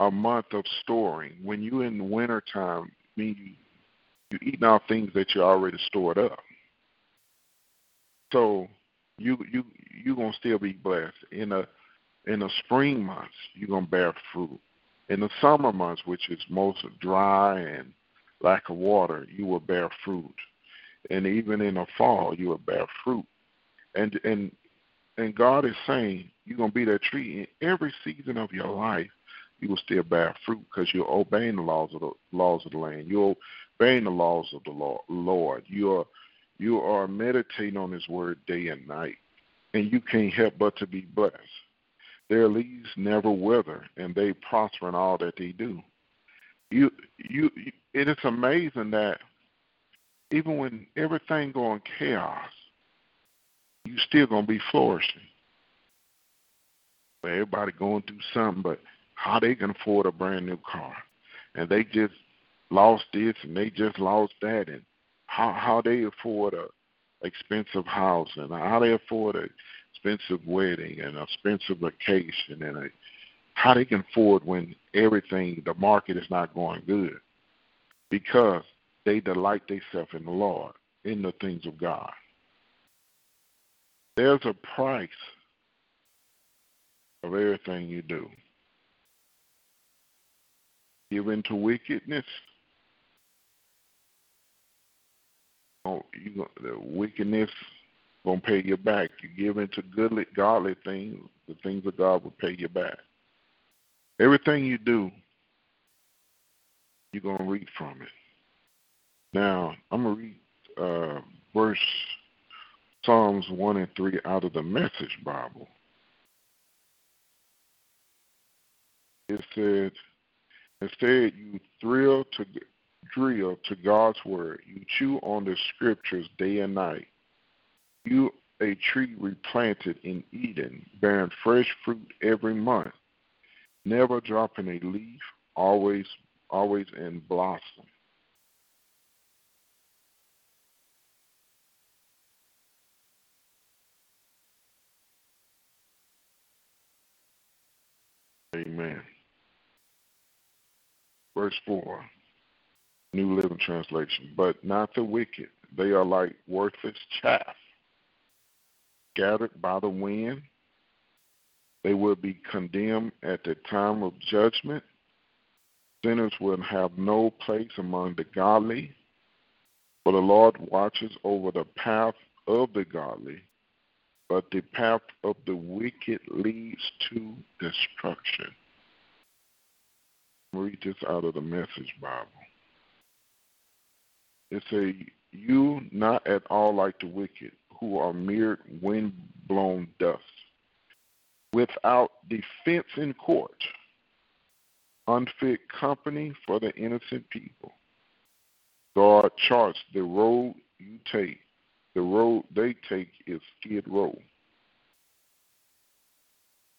a month of storing. When you in winter time, mean you you eating out things that you already stored up. So you you you're gonna still be blessed. In a in the spring months, you're gonna bear fruit. In the summer months, which is most dry and lack of water, you will bear fruit. And even in the fall, you will bear fruit. And and and God is saying you're gonna be that tree in every season of your life. You will still bear fruit because you're obeying the laws of the laws of the land. You're obeying the laws of the Lord. You are you are meditating on His word day and night, and you can't help but to be blessed. Their leaves never wither, and they prosper in all that they do. You you it is amazing that even when everything going chaos, you still gonna be flourishing. Everybody going through something, but how they can afford a brand new car, and they just lost this and they just lost that, and how how they afford a expensive house and how they afford a expensive wedding and a expensive vacation and a, how they can afford when everything the market is not going good because they delight themselves in the Lord in the things of God. There's a price of everything you do. Give into wickedness. Oh, you the wickedness gonna pay you back. You give into goodly, godly things, the things of God will pay you back. Everything you do, you're gonna reap from it. Now I'm gonna read uh, verse Psalms 1 and 3 out of the Message Bible. It said, instead, you thrill to drill to God's word. You chew on the scriptures day and night. You a tree replanted in Eden, bearing fresh fruit every month, never dropping a leaf, always always in blossom. Amen. Verse 4, New Living Translation. But not the wicked. They are like worthless chaff, scattered by the wind. They will be condemned at the time of judgment. Sinners will have no place among the godly, for the Lord watches over the path of the godly, but the path of the wicked leads to destruction. Read this out of the Message Bible. It says, You not at all like the wicked, who are mere wind blown dust, without defense in court, unfit company for the innocent people. God charts the road you take the road they take is Skid Row.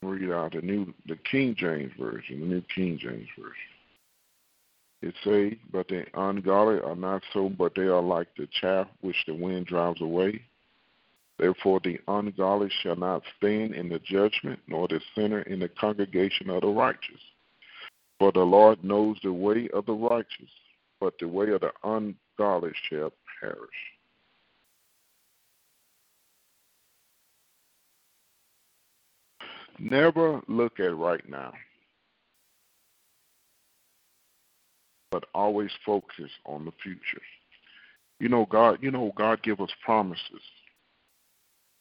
Read out the new the King James version, the New King James version. It say, but the ungodly are not so, but they are like the chaff which the wind drives away. Therefore the ungodly shall not stand in the judgment, nor the sinner in the congregation of the righteous. For the Lord knows the way of the righteous, but the way of the ungodly shall perish. Never look at right now, but always focus on the future. You know, God. You know, God give us promises,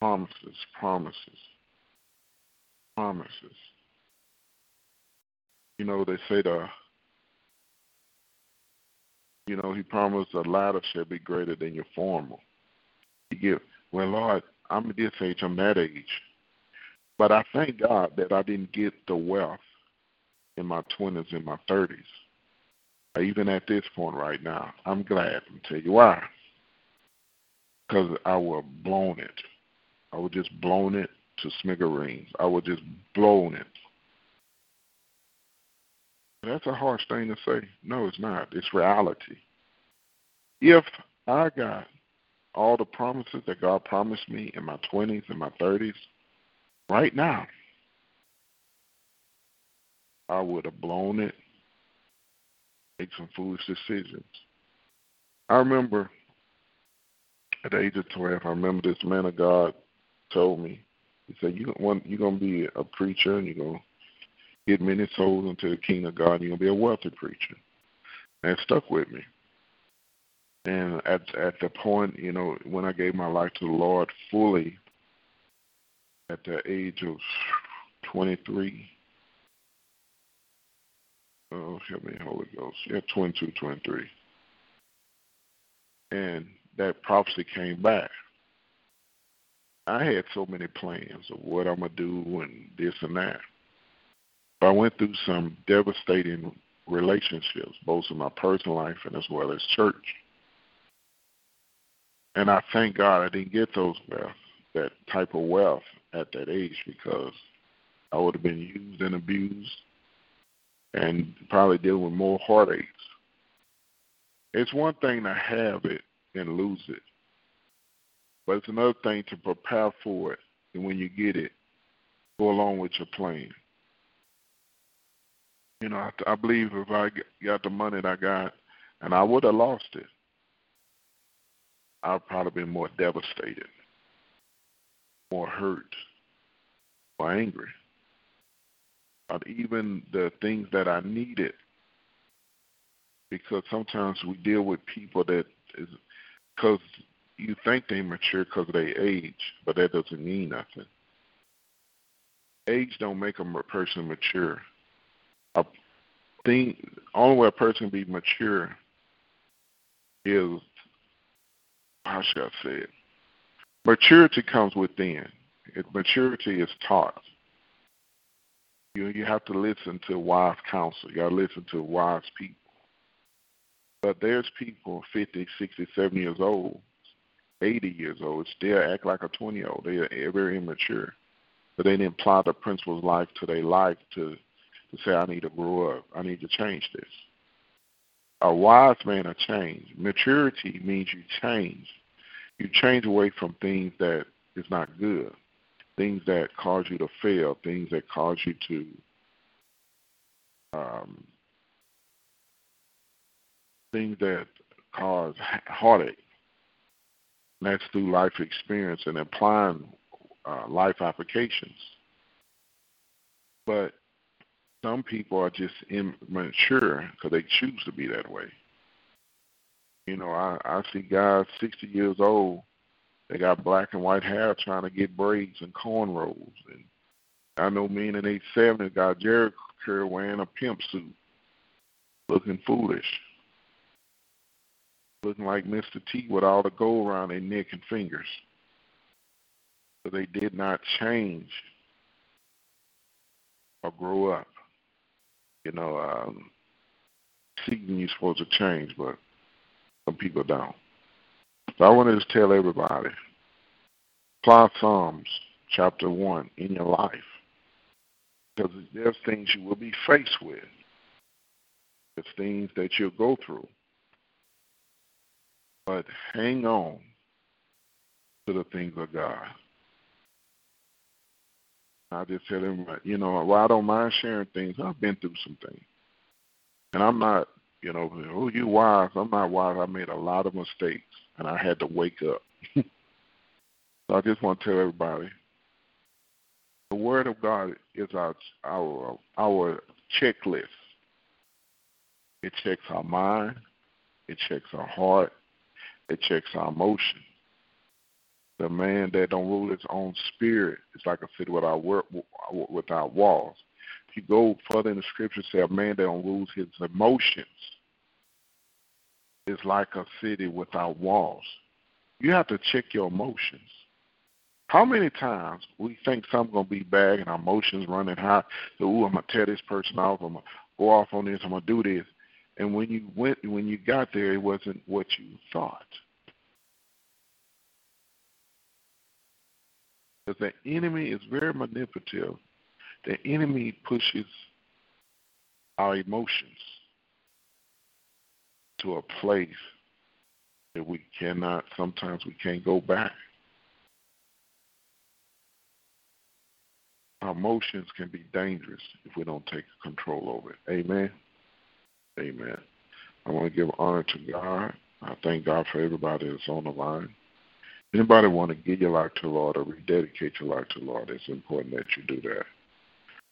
promises, promises, promises. You know, they say the you know, he promised the latter shall be greater than your former. He give well, Lord, I'm at this age, I'm that age. But I thank God that I didn't get the wealth in my twenties and my thirties. Even at this point right now, I'm glad. I'll tell you why. Because I would have blown it. I would just blown it to smithereens. I would just blown it. That's a harsh thing to say. No, it's not. It's reality. If I got all the promises that God promised me in my 20s and my 30s, right now, I would have blown it, make some foolish decisions. I remember at the age of 12, I remember this man of God told me, he said, you, you're going to be a preacher and you're going to get many souls into the kingdom of God, you're going to be a wealthy preacher. And it stuck with me. And at at the point, you know, when I gave my life to the Lord fully, at the age of 23, oh, help me, Holy Ghost, yeah, 22, 23. And that prophecy came back. I had so many plans of what I'm going to do and this and that. But I went through some devastating relationships, both in my personal life and as well as church. And I thank God I didn't get those wealth, that type of wealth at that age because I would have been used and abused and probably dealing with more heartaches. It's one thing to have it and lose it, but it's another thing to prepare for it and when you get it, go along with your plan. You know, I, I believe if I got the money that I got, and I would have lost it, I'd probably been more devastated, more hurt, more angry. But even the things that I needed, because sometimes we deal with people that is because you think they mature because their age, but that doesn't mean nothing. Age don't make a person mature a thing only way a person be mature is how should I say it? Maturity comes within. It, maturity is taught. You you have to listen to wise counsel. You got to listen to wise people. But there's people 50, 60, 70 years old, 80 years old, still act like a 20 year old. They are very immature. But they didn't apply the principles of life to their life to to say, I need to grow up. I need to change this. A wise man a change. Maturity means you change. You change away from things that is not good, things that cause you to fail, things that cause you to um, things that cause heartache. And that's through life experience and applying uh, life applications. But some people are just immature because they choose to be that way. You know, I, I see guys 60 years old, they got black and white hair trying to get braids and cornrows. And I know men in their 70s got Jheri curl wearing a pimp suit, looking foolish, looking like Mr. T with all the gold around their neck and fingers. But they did not change or grow up you know, um, season you're supposed to change, but some people don't. So I want to just tell everybody, apply Psalms chapter 1 in your life. Because there's things you will be faced with. There's things that you'll go through. But hang on to the things of God. I just tell them, you know, well, I don't mind sharing things. I've been through some things, and I'm not You know, oh, you wise. I'm not wise. I made a lot of mistakes, and I had to wake up. so I just want to tell everybody, the Word of God is our our our checklist. It checks our mind, it checks our heart, it checks our emotion. The man that don't rule his own spirit is like a city without without walls. You go further in the scripture, say a man that don't rule his emotions is like a city without walls. You have to check your emotions. How many times we think something's gonna be bad and our emotions running high? So, ooh, I'm gonna tear this person off. I'm gonna go off on this. I'm gonna do this. And when you went, when you got there, it wasn't what you thought. Because the enemy is very manipulative. The enemy pushes our emotions to a place that we cannot, sometimes we can't go back. Our emotions can be dangerous if we don't take control over it. Amen. Amen. I want to give honor to God. I thank God for everybody that's on the line. Anybody want to give your life to the Lord or rededicate your life to the Lord, it's important that you do that.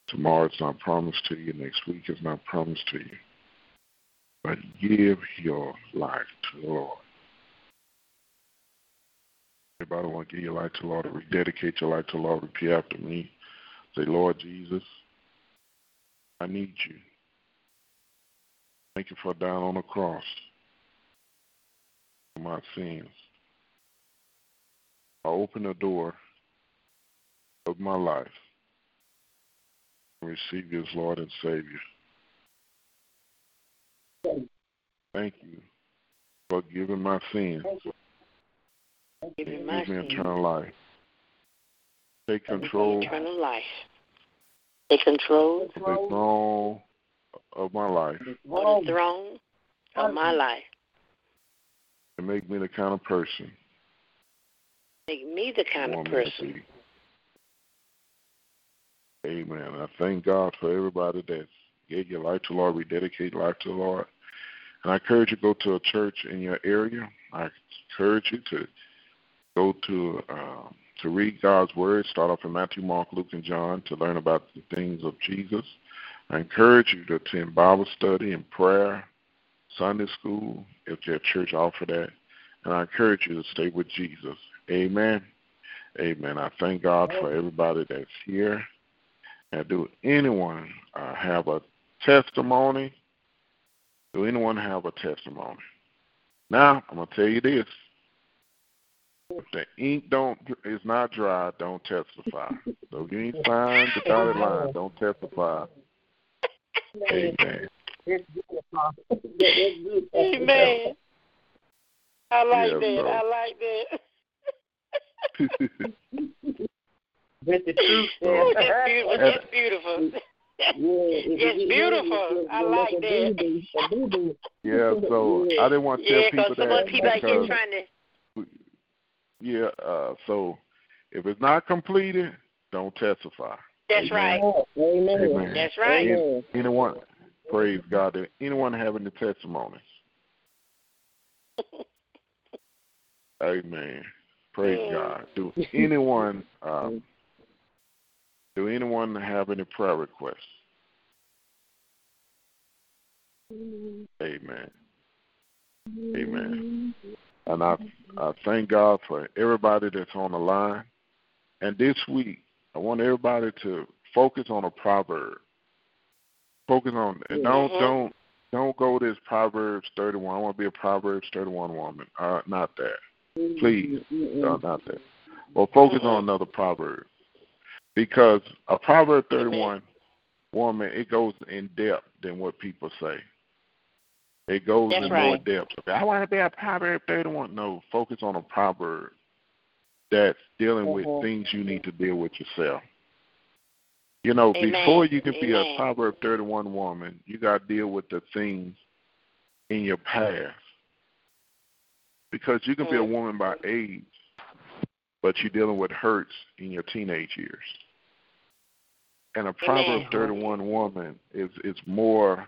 Tomorrow it's not promised to you. Next week is not promised to you. But give your life to the Lord. Everybody want to give your life to the Lord or rededicate your life to the Lord, repeat after me. Say, Lord Jesus, I need you. Thank you for dying on the cross for my sins. I open the door of my life receive you as Lord and Savior. Thank you for giving my sins. Give my me sins. eternal life. Take control Eternal life. Take control of the throne of my life on the throne of my life. and make me the kind of person Make me the kind of person. Amen. I thank God for everybody that gave your life to the Lord, rededicate life to the Lord. And I encourage you to go to a church in your area. I encourage you to go to um, to read God's Word. Start off in Matthew, Mark, Luke, and John to learn about the things of Jesus. I encourage you to attend Bible study and prayer, Sunday school, if your church offer that. And I encourage you to stay with Jesus. Amen. Amen. I thank God for everybody that's here. And do anyone uh, have a testimony? Do anyone have a testimony? Now I'm gonna tell you this: if the ink don't is not dry, don't testify. So if you ain't signed the dotted line, don't testify. Amen. That's good, Apostle. That's good. Amen. I like Yeah, that. so- I like that. That's the truth. So- That's beautiful. That's beautiful. Yeah, It's beautiful. I like that. yeah. So I didn't want to tell Yeah, people because some that the people out here because trying to. yeah. Uh, so if it's not completed, don't testify. That's right. Amen. Amen. That's right. Amen. Anyone, praise God. Did anyone have any testimonies? Amen. Praise Mm. God. Do anyone um, do anyone have any prayer requests? Amen. Amen. And I I thank God for everybody that's on the line. And this week, I want everybody to focus on a proverb. Focus on and don't Mhm. don't don't go this Proverbs thirty one. I want to be a Proverbs thirty one woman. Uh, not that. Please. No, not that. Well, focus on another proverb. Because a Proverb 31 woman, it goes in depth than what people say. It goes That's in more right. depth. I want to be a Proverb 31. No, focus on a proverb that's dealing with Mhm. things you need to deal with yourself. You know, Amen. before you can be a Amen. Proverb 31 woman, you got to deal with the things in your past. Because you can be a Mm. woman by age, but you're dealing with hurts in your teenage years. And a Proverb 31 woman is is more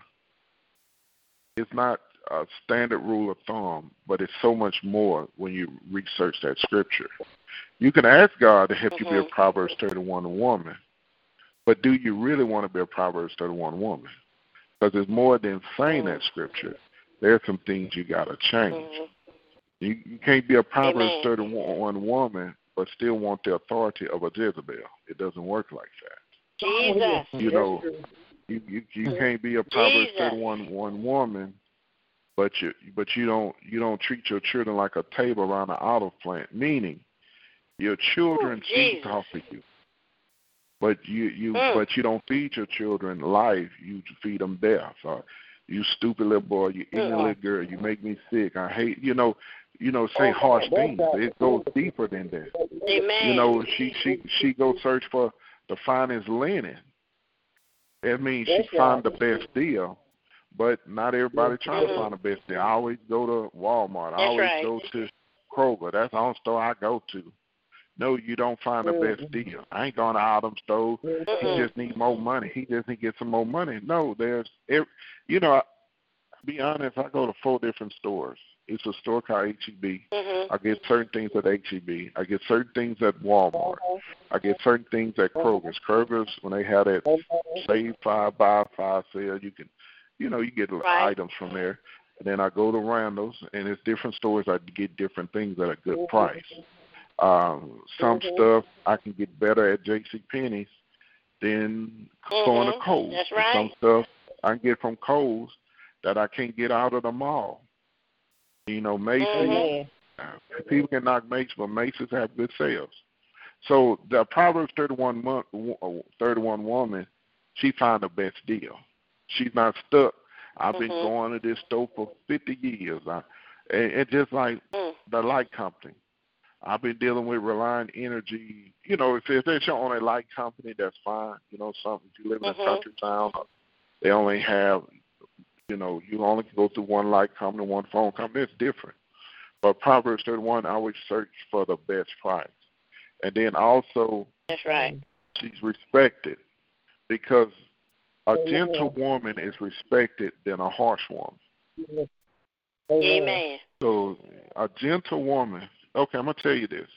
it's not a standard rule of thumb, but it's so much more when you research that scripture. You can ask God to help mm-hmm. you be a mm-hmm. Proverbs 31 woman, but do you really want to be a Proverbs 31 woman? Because it's more than saying that scripture. There are some things you got to change. Mm-hmm. You, you can't be a Proverbs 31 woman, but still want the authority of a Jezebel. It doesn't work like that. Jesus. You know, you you, you can't be a Proverbs 31 one woman, but you but you don't you don't treat your children like a table around an olive plant. Meaning, your children Ooh, feed off of you. But you you mm. but you don't feed your children life. You feed them death. Or you stupid little boy. You ignorant mm. little girl. You make me sick. I hate. You know. You know, say oh, harsh things. It goes deeper than that. Amen. You know, she she she go search for the finest linen. That means she find the best deal, but not everybody trying to find the best deal. I always go to Walmart. I always right. go to Kroger. That's the only store I go to. No, you don't find the best mm-hmm. deal. I ain't going to Autumn store. Mm-hmm. He just need more money. He just need to get some more money. No, there's, every, you know, I, be honest. I go to four different stores. It's a store called HEB. Mm-hmm. I get certain things at HEB. I get certain things at Walmart. I get certain things at Kroger's. Kroger's when they have that save five buy five sale, you can, you know, you get right. items from there. And then I go to Randall's, and it's different stores. I get different things at a good price. Um, some mm-hmm. stuff I can get better at J.C. Penney's than mm-hmm. going to Kohl's. That's right. Some stuff I can get from Kohl's that I can't get out of the mall. You know, Macy's. Mm-hmm. Uh, people can knock Macy's, but Macy's have good sales. So the Proverbs 31, month, uh, 31 woman, she found the best deal. She's not stuck. I've been mm-hmm. going to this store for 50 years. I, and, and just like mm. the light company, I've been dealing with Reliant Energy. You know, if, if it's your only light company, that's fine. You know, something if you live in mm-hmm. a country town, they only have, you know, you only can go through one light company, one phone company. It's different. But Proverbs 31, I always search for the best price, and then also, that's right. She's respected because a gentle woman is respected than a harsh woman. Amen. So a gentle woman okay, I'm gonna tell you this.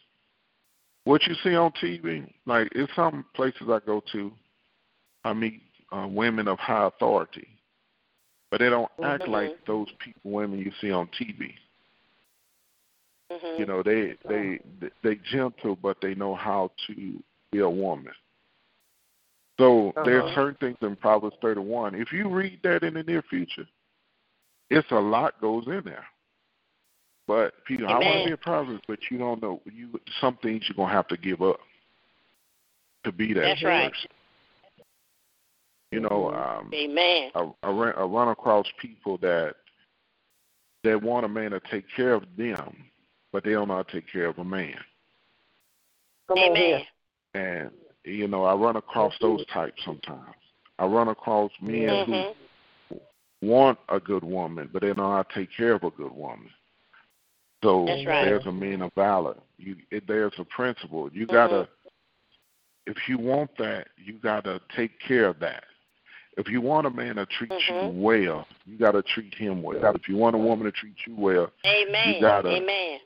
What you see on TV, like it's some places I go to, I meet uh, women of high authority, but they don't act mm-hmm. like those people, women you see on TV. Mm-hmm. You know, they they they gentle, but they know how to be a woman. So uh-huh. there are certain things in Proverbs 31. If you read that in the near future, it's a lot goes in there. But Peter, Amen. I want to be a prophet, but you don't know. You some things you're gonna have to give up to be that That's person. right. You know, um, Amen. I, I, run, I run across people that that want a man to take care of them, but they don't know how to take care of a man. Amen. And you know, I run across those types sometimes. I run across men mm-hmm. who want a good woman, but they don't know how to take care of a good woman. So right. there's a mean of valor. You it, there's a principle. You mm-hmm. gotta if you want that, you gotta take care of that. If you want a man to treat mm-hmm. you well, you gotta treat him well. If you want a woman to treat you well, Amen. you gotta Amen.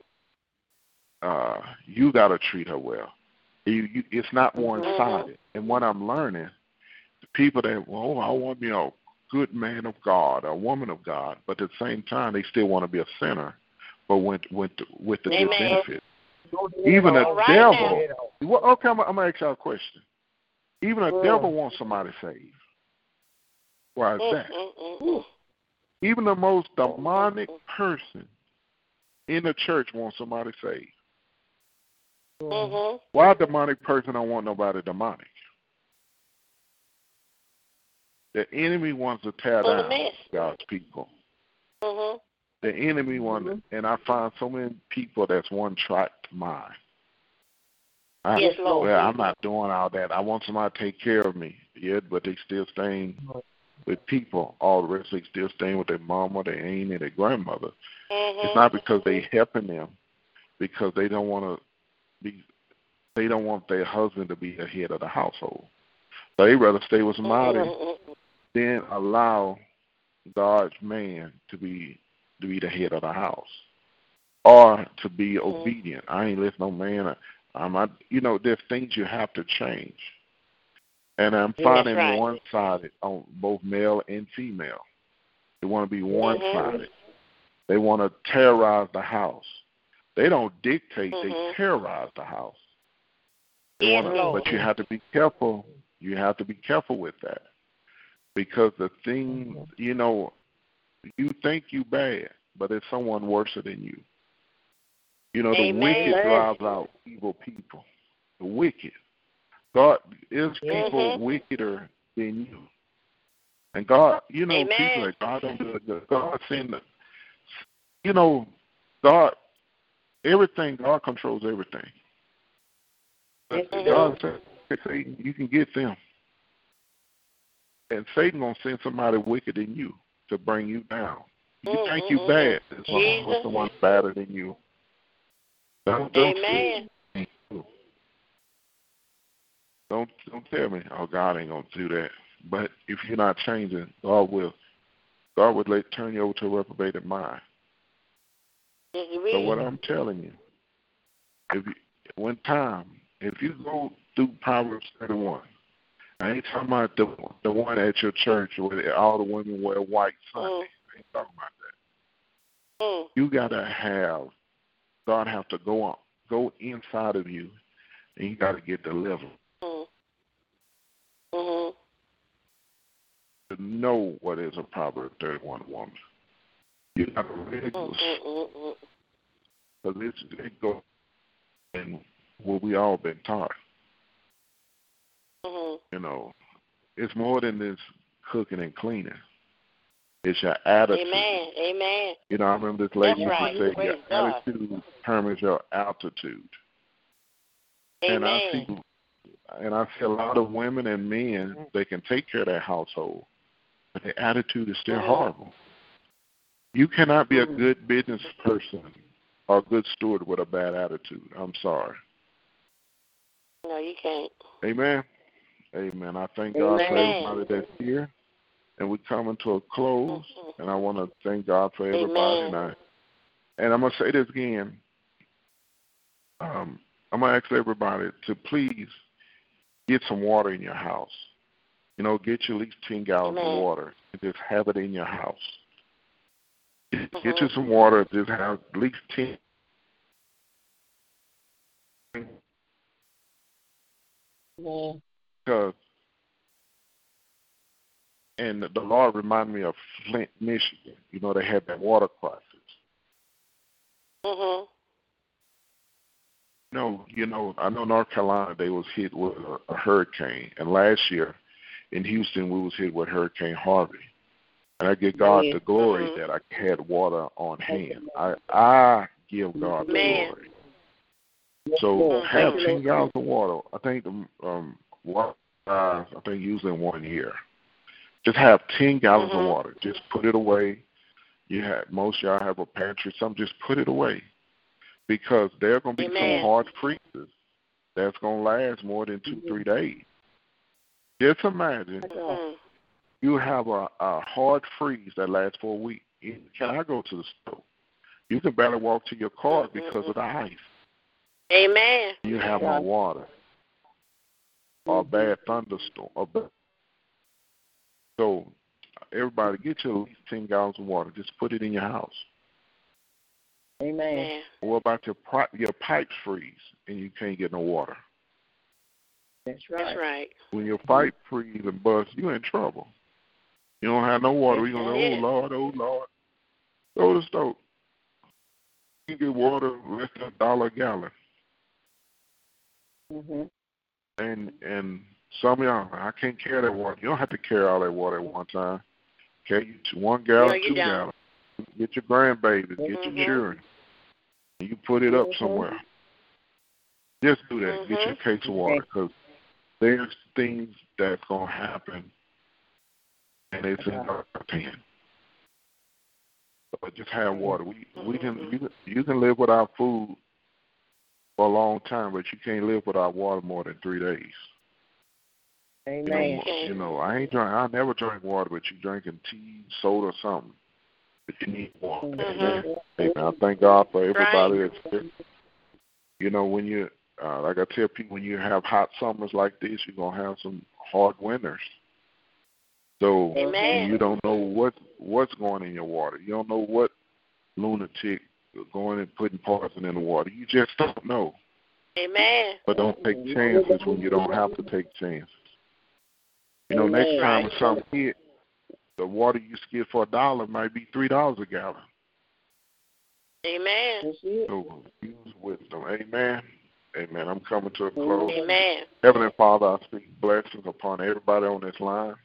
uh you gotta treat her well. You, you it's not one sided. Mm-hmm. And what I'm learning, the people that well, I want to be a good man of God, a woman of God, but at the same time they still want to be a sinner but with with with the Amen. good benefit. Even a right devil. Well, okay, I'm, I'm gonna ask y'all a question. Even a devil wants somebody saved. Why is that? Even the most demonic person in the church wants somebody saved. Mm-hmm. Why a demonic person don't want nobody demonic? The enemy wants to tear down God's people. Mm-hmm. The enemy wants, mm-hmm. and I find so many people that's one track mind. I, yes, Lord. Well, I'm not doing all that. I want somebody to take care of me. Yeah, but they still staying with people. All the rest they still staying with their mama, their aunt, and their grandmother. Mm-hmm. It's not because they helping them, because they don't want to be. They don't want their husband to be the head of the household. So they rather stay with somebody mm-hmm. than allow God's man to be to be the head of the house or to be Mhm. obedient. I ain't listening no man. I'm not, you know, there's things you have to change. And I'm finding right. one sided on both male and female. They want to be one sided. They want to terrorize the house. They don't dictate, they Mhm. terrorize the house. They Yes, wanna, but you have to be careful. You have to be careful with that. Because the thing, you know, you think you bad, but it's someone worse than you. You know, the Amen. wicked drives out evil people. The wicked. God is people Mhm. wickeder than you. And God, you know, Amen. people that God don't do it. God send the, you know, God, everything, God controls everything. He God said, Satan, you can get them. And Satan gonna send somebody wicked than you to bring you down. You Mm, think you mm, bad. mm. It's someone, Jesus. someone better than you. Don't, don't Amen. Don't don't tell me, oh God ain't gonna do that. But if you're not changing, God will. God would let turn you over to a reprobated mind. Yes, So what I'm telling you, if you, one time, if you go through Proverbs 31, I ain't talking about the the one at your church where all the women wear white Sunday. Mm, I ain't talking about that. mm, You gotta have God have to go on, go inside of you, and you gotta get delivered mm. Mhm. To know what is a Proverbs 31 woman. You have to really go mm, mm. because it's it goes and what we all been taught. Mhm. You know, it's more than this cooking and cleaning. It's your attitude. Amen. Amen. You know, I remember this lady right. used to say, your God. attitude determines your altitude. Amen. And I see, and I see a lot of women and men they can take care of their household, but their attitude is still horrible. You cannot be a Mm-hmm. Mhm. good business person or a good steward with a bad attitude. I'm sorry. No, you can't. Amen. Amen. I thank God for everybody that's here. And we're coming to a close. Mhm. And I want to thank God for everybody. And, I, and I'm going to say this again. Um, I'm going to ask everybody to please get some water in your house. You know, get you at least 10 gallons Amen. of water and just have it in your house. Get Mhm. you some water, just have at least 10. Amen. Because, and the Lord reminded me of Flint, Michigan. You know, they had that water crisis. Mhm. No, you know, I know North Carolina they was hit with a, a hurricane, and last year in Houston we was hit with Hurricane Harvey. And I give God Yeah. the glory Mhm. that I had water on hand. I I give God the glory. So Lord. have ten gallons of water. I think the um water uh, I think usually in one year. Just have ten gallons Mhm. of water. Just put it away. You have most y'all have a pantry. Some just put it away because there are going to be Amen. some hard freezes that's going to last more than 2 Mhm. three days. Just imagine you have a, a hard freeze that lasts for a week. Can I go to the store? You can barely walk to your car because of the ice. Amen. You have no water or a Mhm. bad thunderstorm. Or bad. So everybody, get you at least ten gallons of water. Just put it in your house. Amen. What about your your pipes freeze and you can't get no water? That's right. That's right. When your pipe freeze and bust, you're in trouble. You don't have no water. You're gonna "Oh Lord, oh Lord." Go to the stove. You get water less than a dollar a gallon, Mhm. and and some of y'all, I can't carry that water. You don't have to carry all that water at one time. Carry you one gallon, No, you two gallons. Get your grandbabies, get Mhm. your children. And you put it up Mhm. somewhere. Just do that. Get your Mhm. case of water because there's things that's gonna happen, and it's in our hand. But just have water. We we can you can you can live without food for a long time, but you can't live without water more than three days. You know, Amen. You know, I ain't drink. I never drink water, but you drinking tea, soda, or something. But you need water. Mhm. Amen. I thank God for everybody Right. that's here. You know, when you, uh, like I tell people, when you have hot summers like this, you're gonna have some hard winters. So Amen. you don't know what what's going in your water. You don't know what lunatic going and putting poison in the water. You just don't know. Amen. But don't take chances when you don't have to take chances. You know, next time Right. something hit, the water you get for a dollar might be three dollars a gallon. Amen. So use wisdom. Amen. Amen. I'm coming to a close. Amen. Heavenly Father, I speak blessings upon everybody on this line.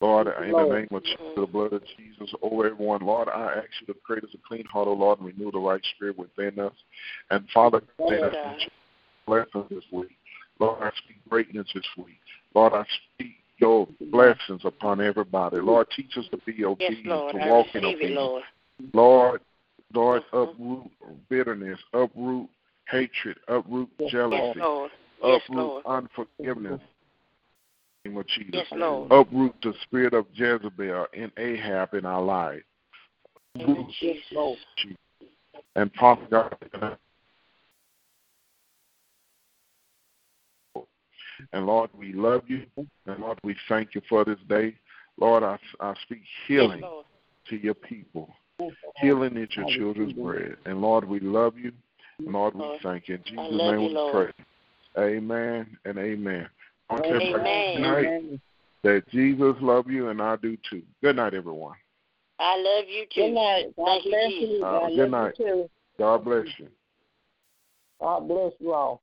Lord, in the name of Jesus, the blood of Jesus over everyone, Lord, I ask you to create us a clean heart, O Lord, and renew the right spirit within us. And Father, grant us blessings this week. Lord, I speak greatness this week. Lord, I speak your blessings upon everybody. Lord, teach us to be obedient, Lord. to walk in obedience. Lord. Lord, Lord, Mhm. uproot bitterness, uproot hatred, uproot Yes, jealousy, Yes. Yes, uproot unforgiveness. Name of Jesus. Yes, Lord. Uproot the spirit of Jezebel and Ahab in our life. Amen, Uproot Yes, Lord. Jesus. and Father God. And Lord, we love you. And Lord, we thank you for this day. Lord, I, I speak healing Yes, to your people. Healing is your children's bread. And Lord, we love you. And Lord, we thank you. In Jesus' name we pray. Amen and amen. I want to Amen. tonight Amen. that Jesus love you and I do too. Good night, everyone. I love you too. Good night. God Thank you, bless Jesus. you. Uh, good night. you too. God bless you. God bless you all.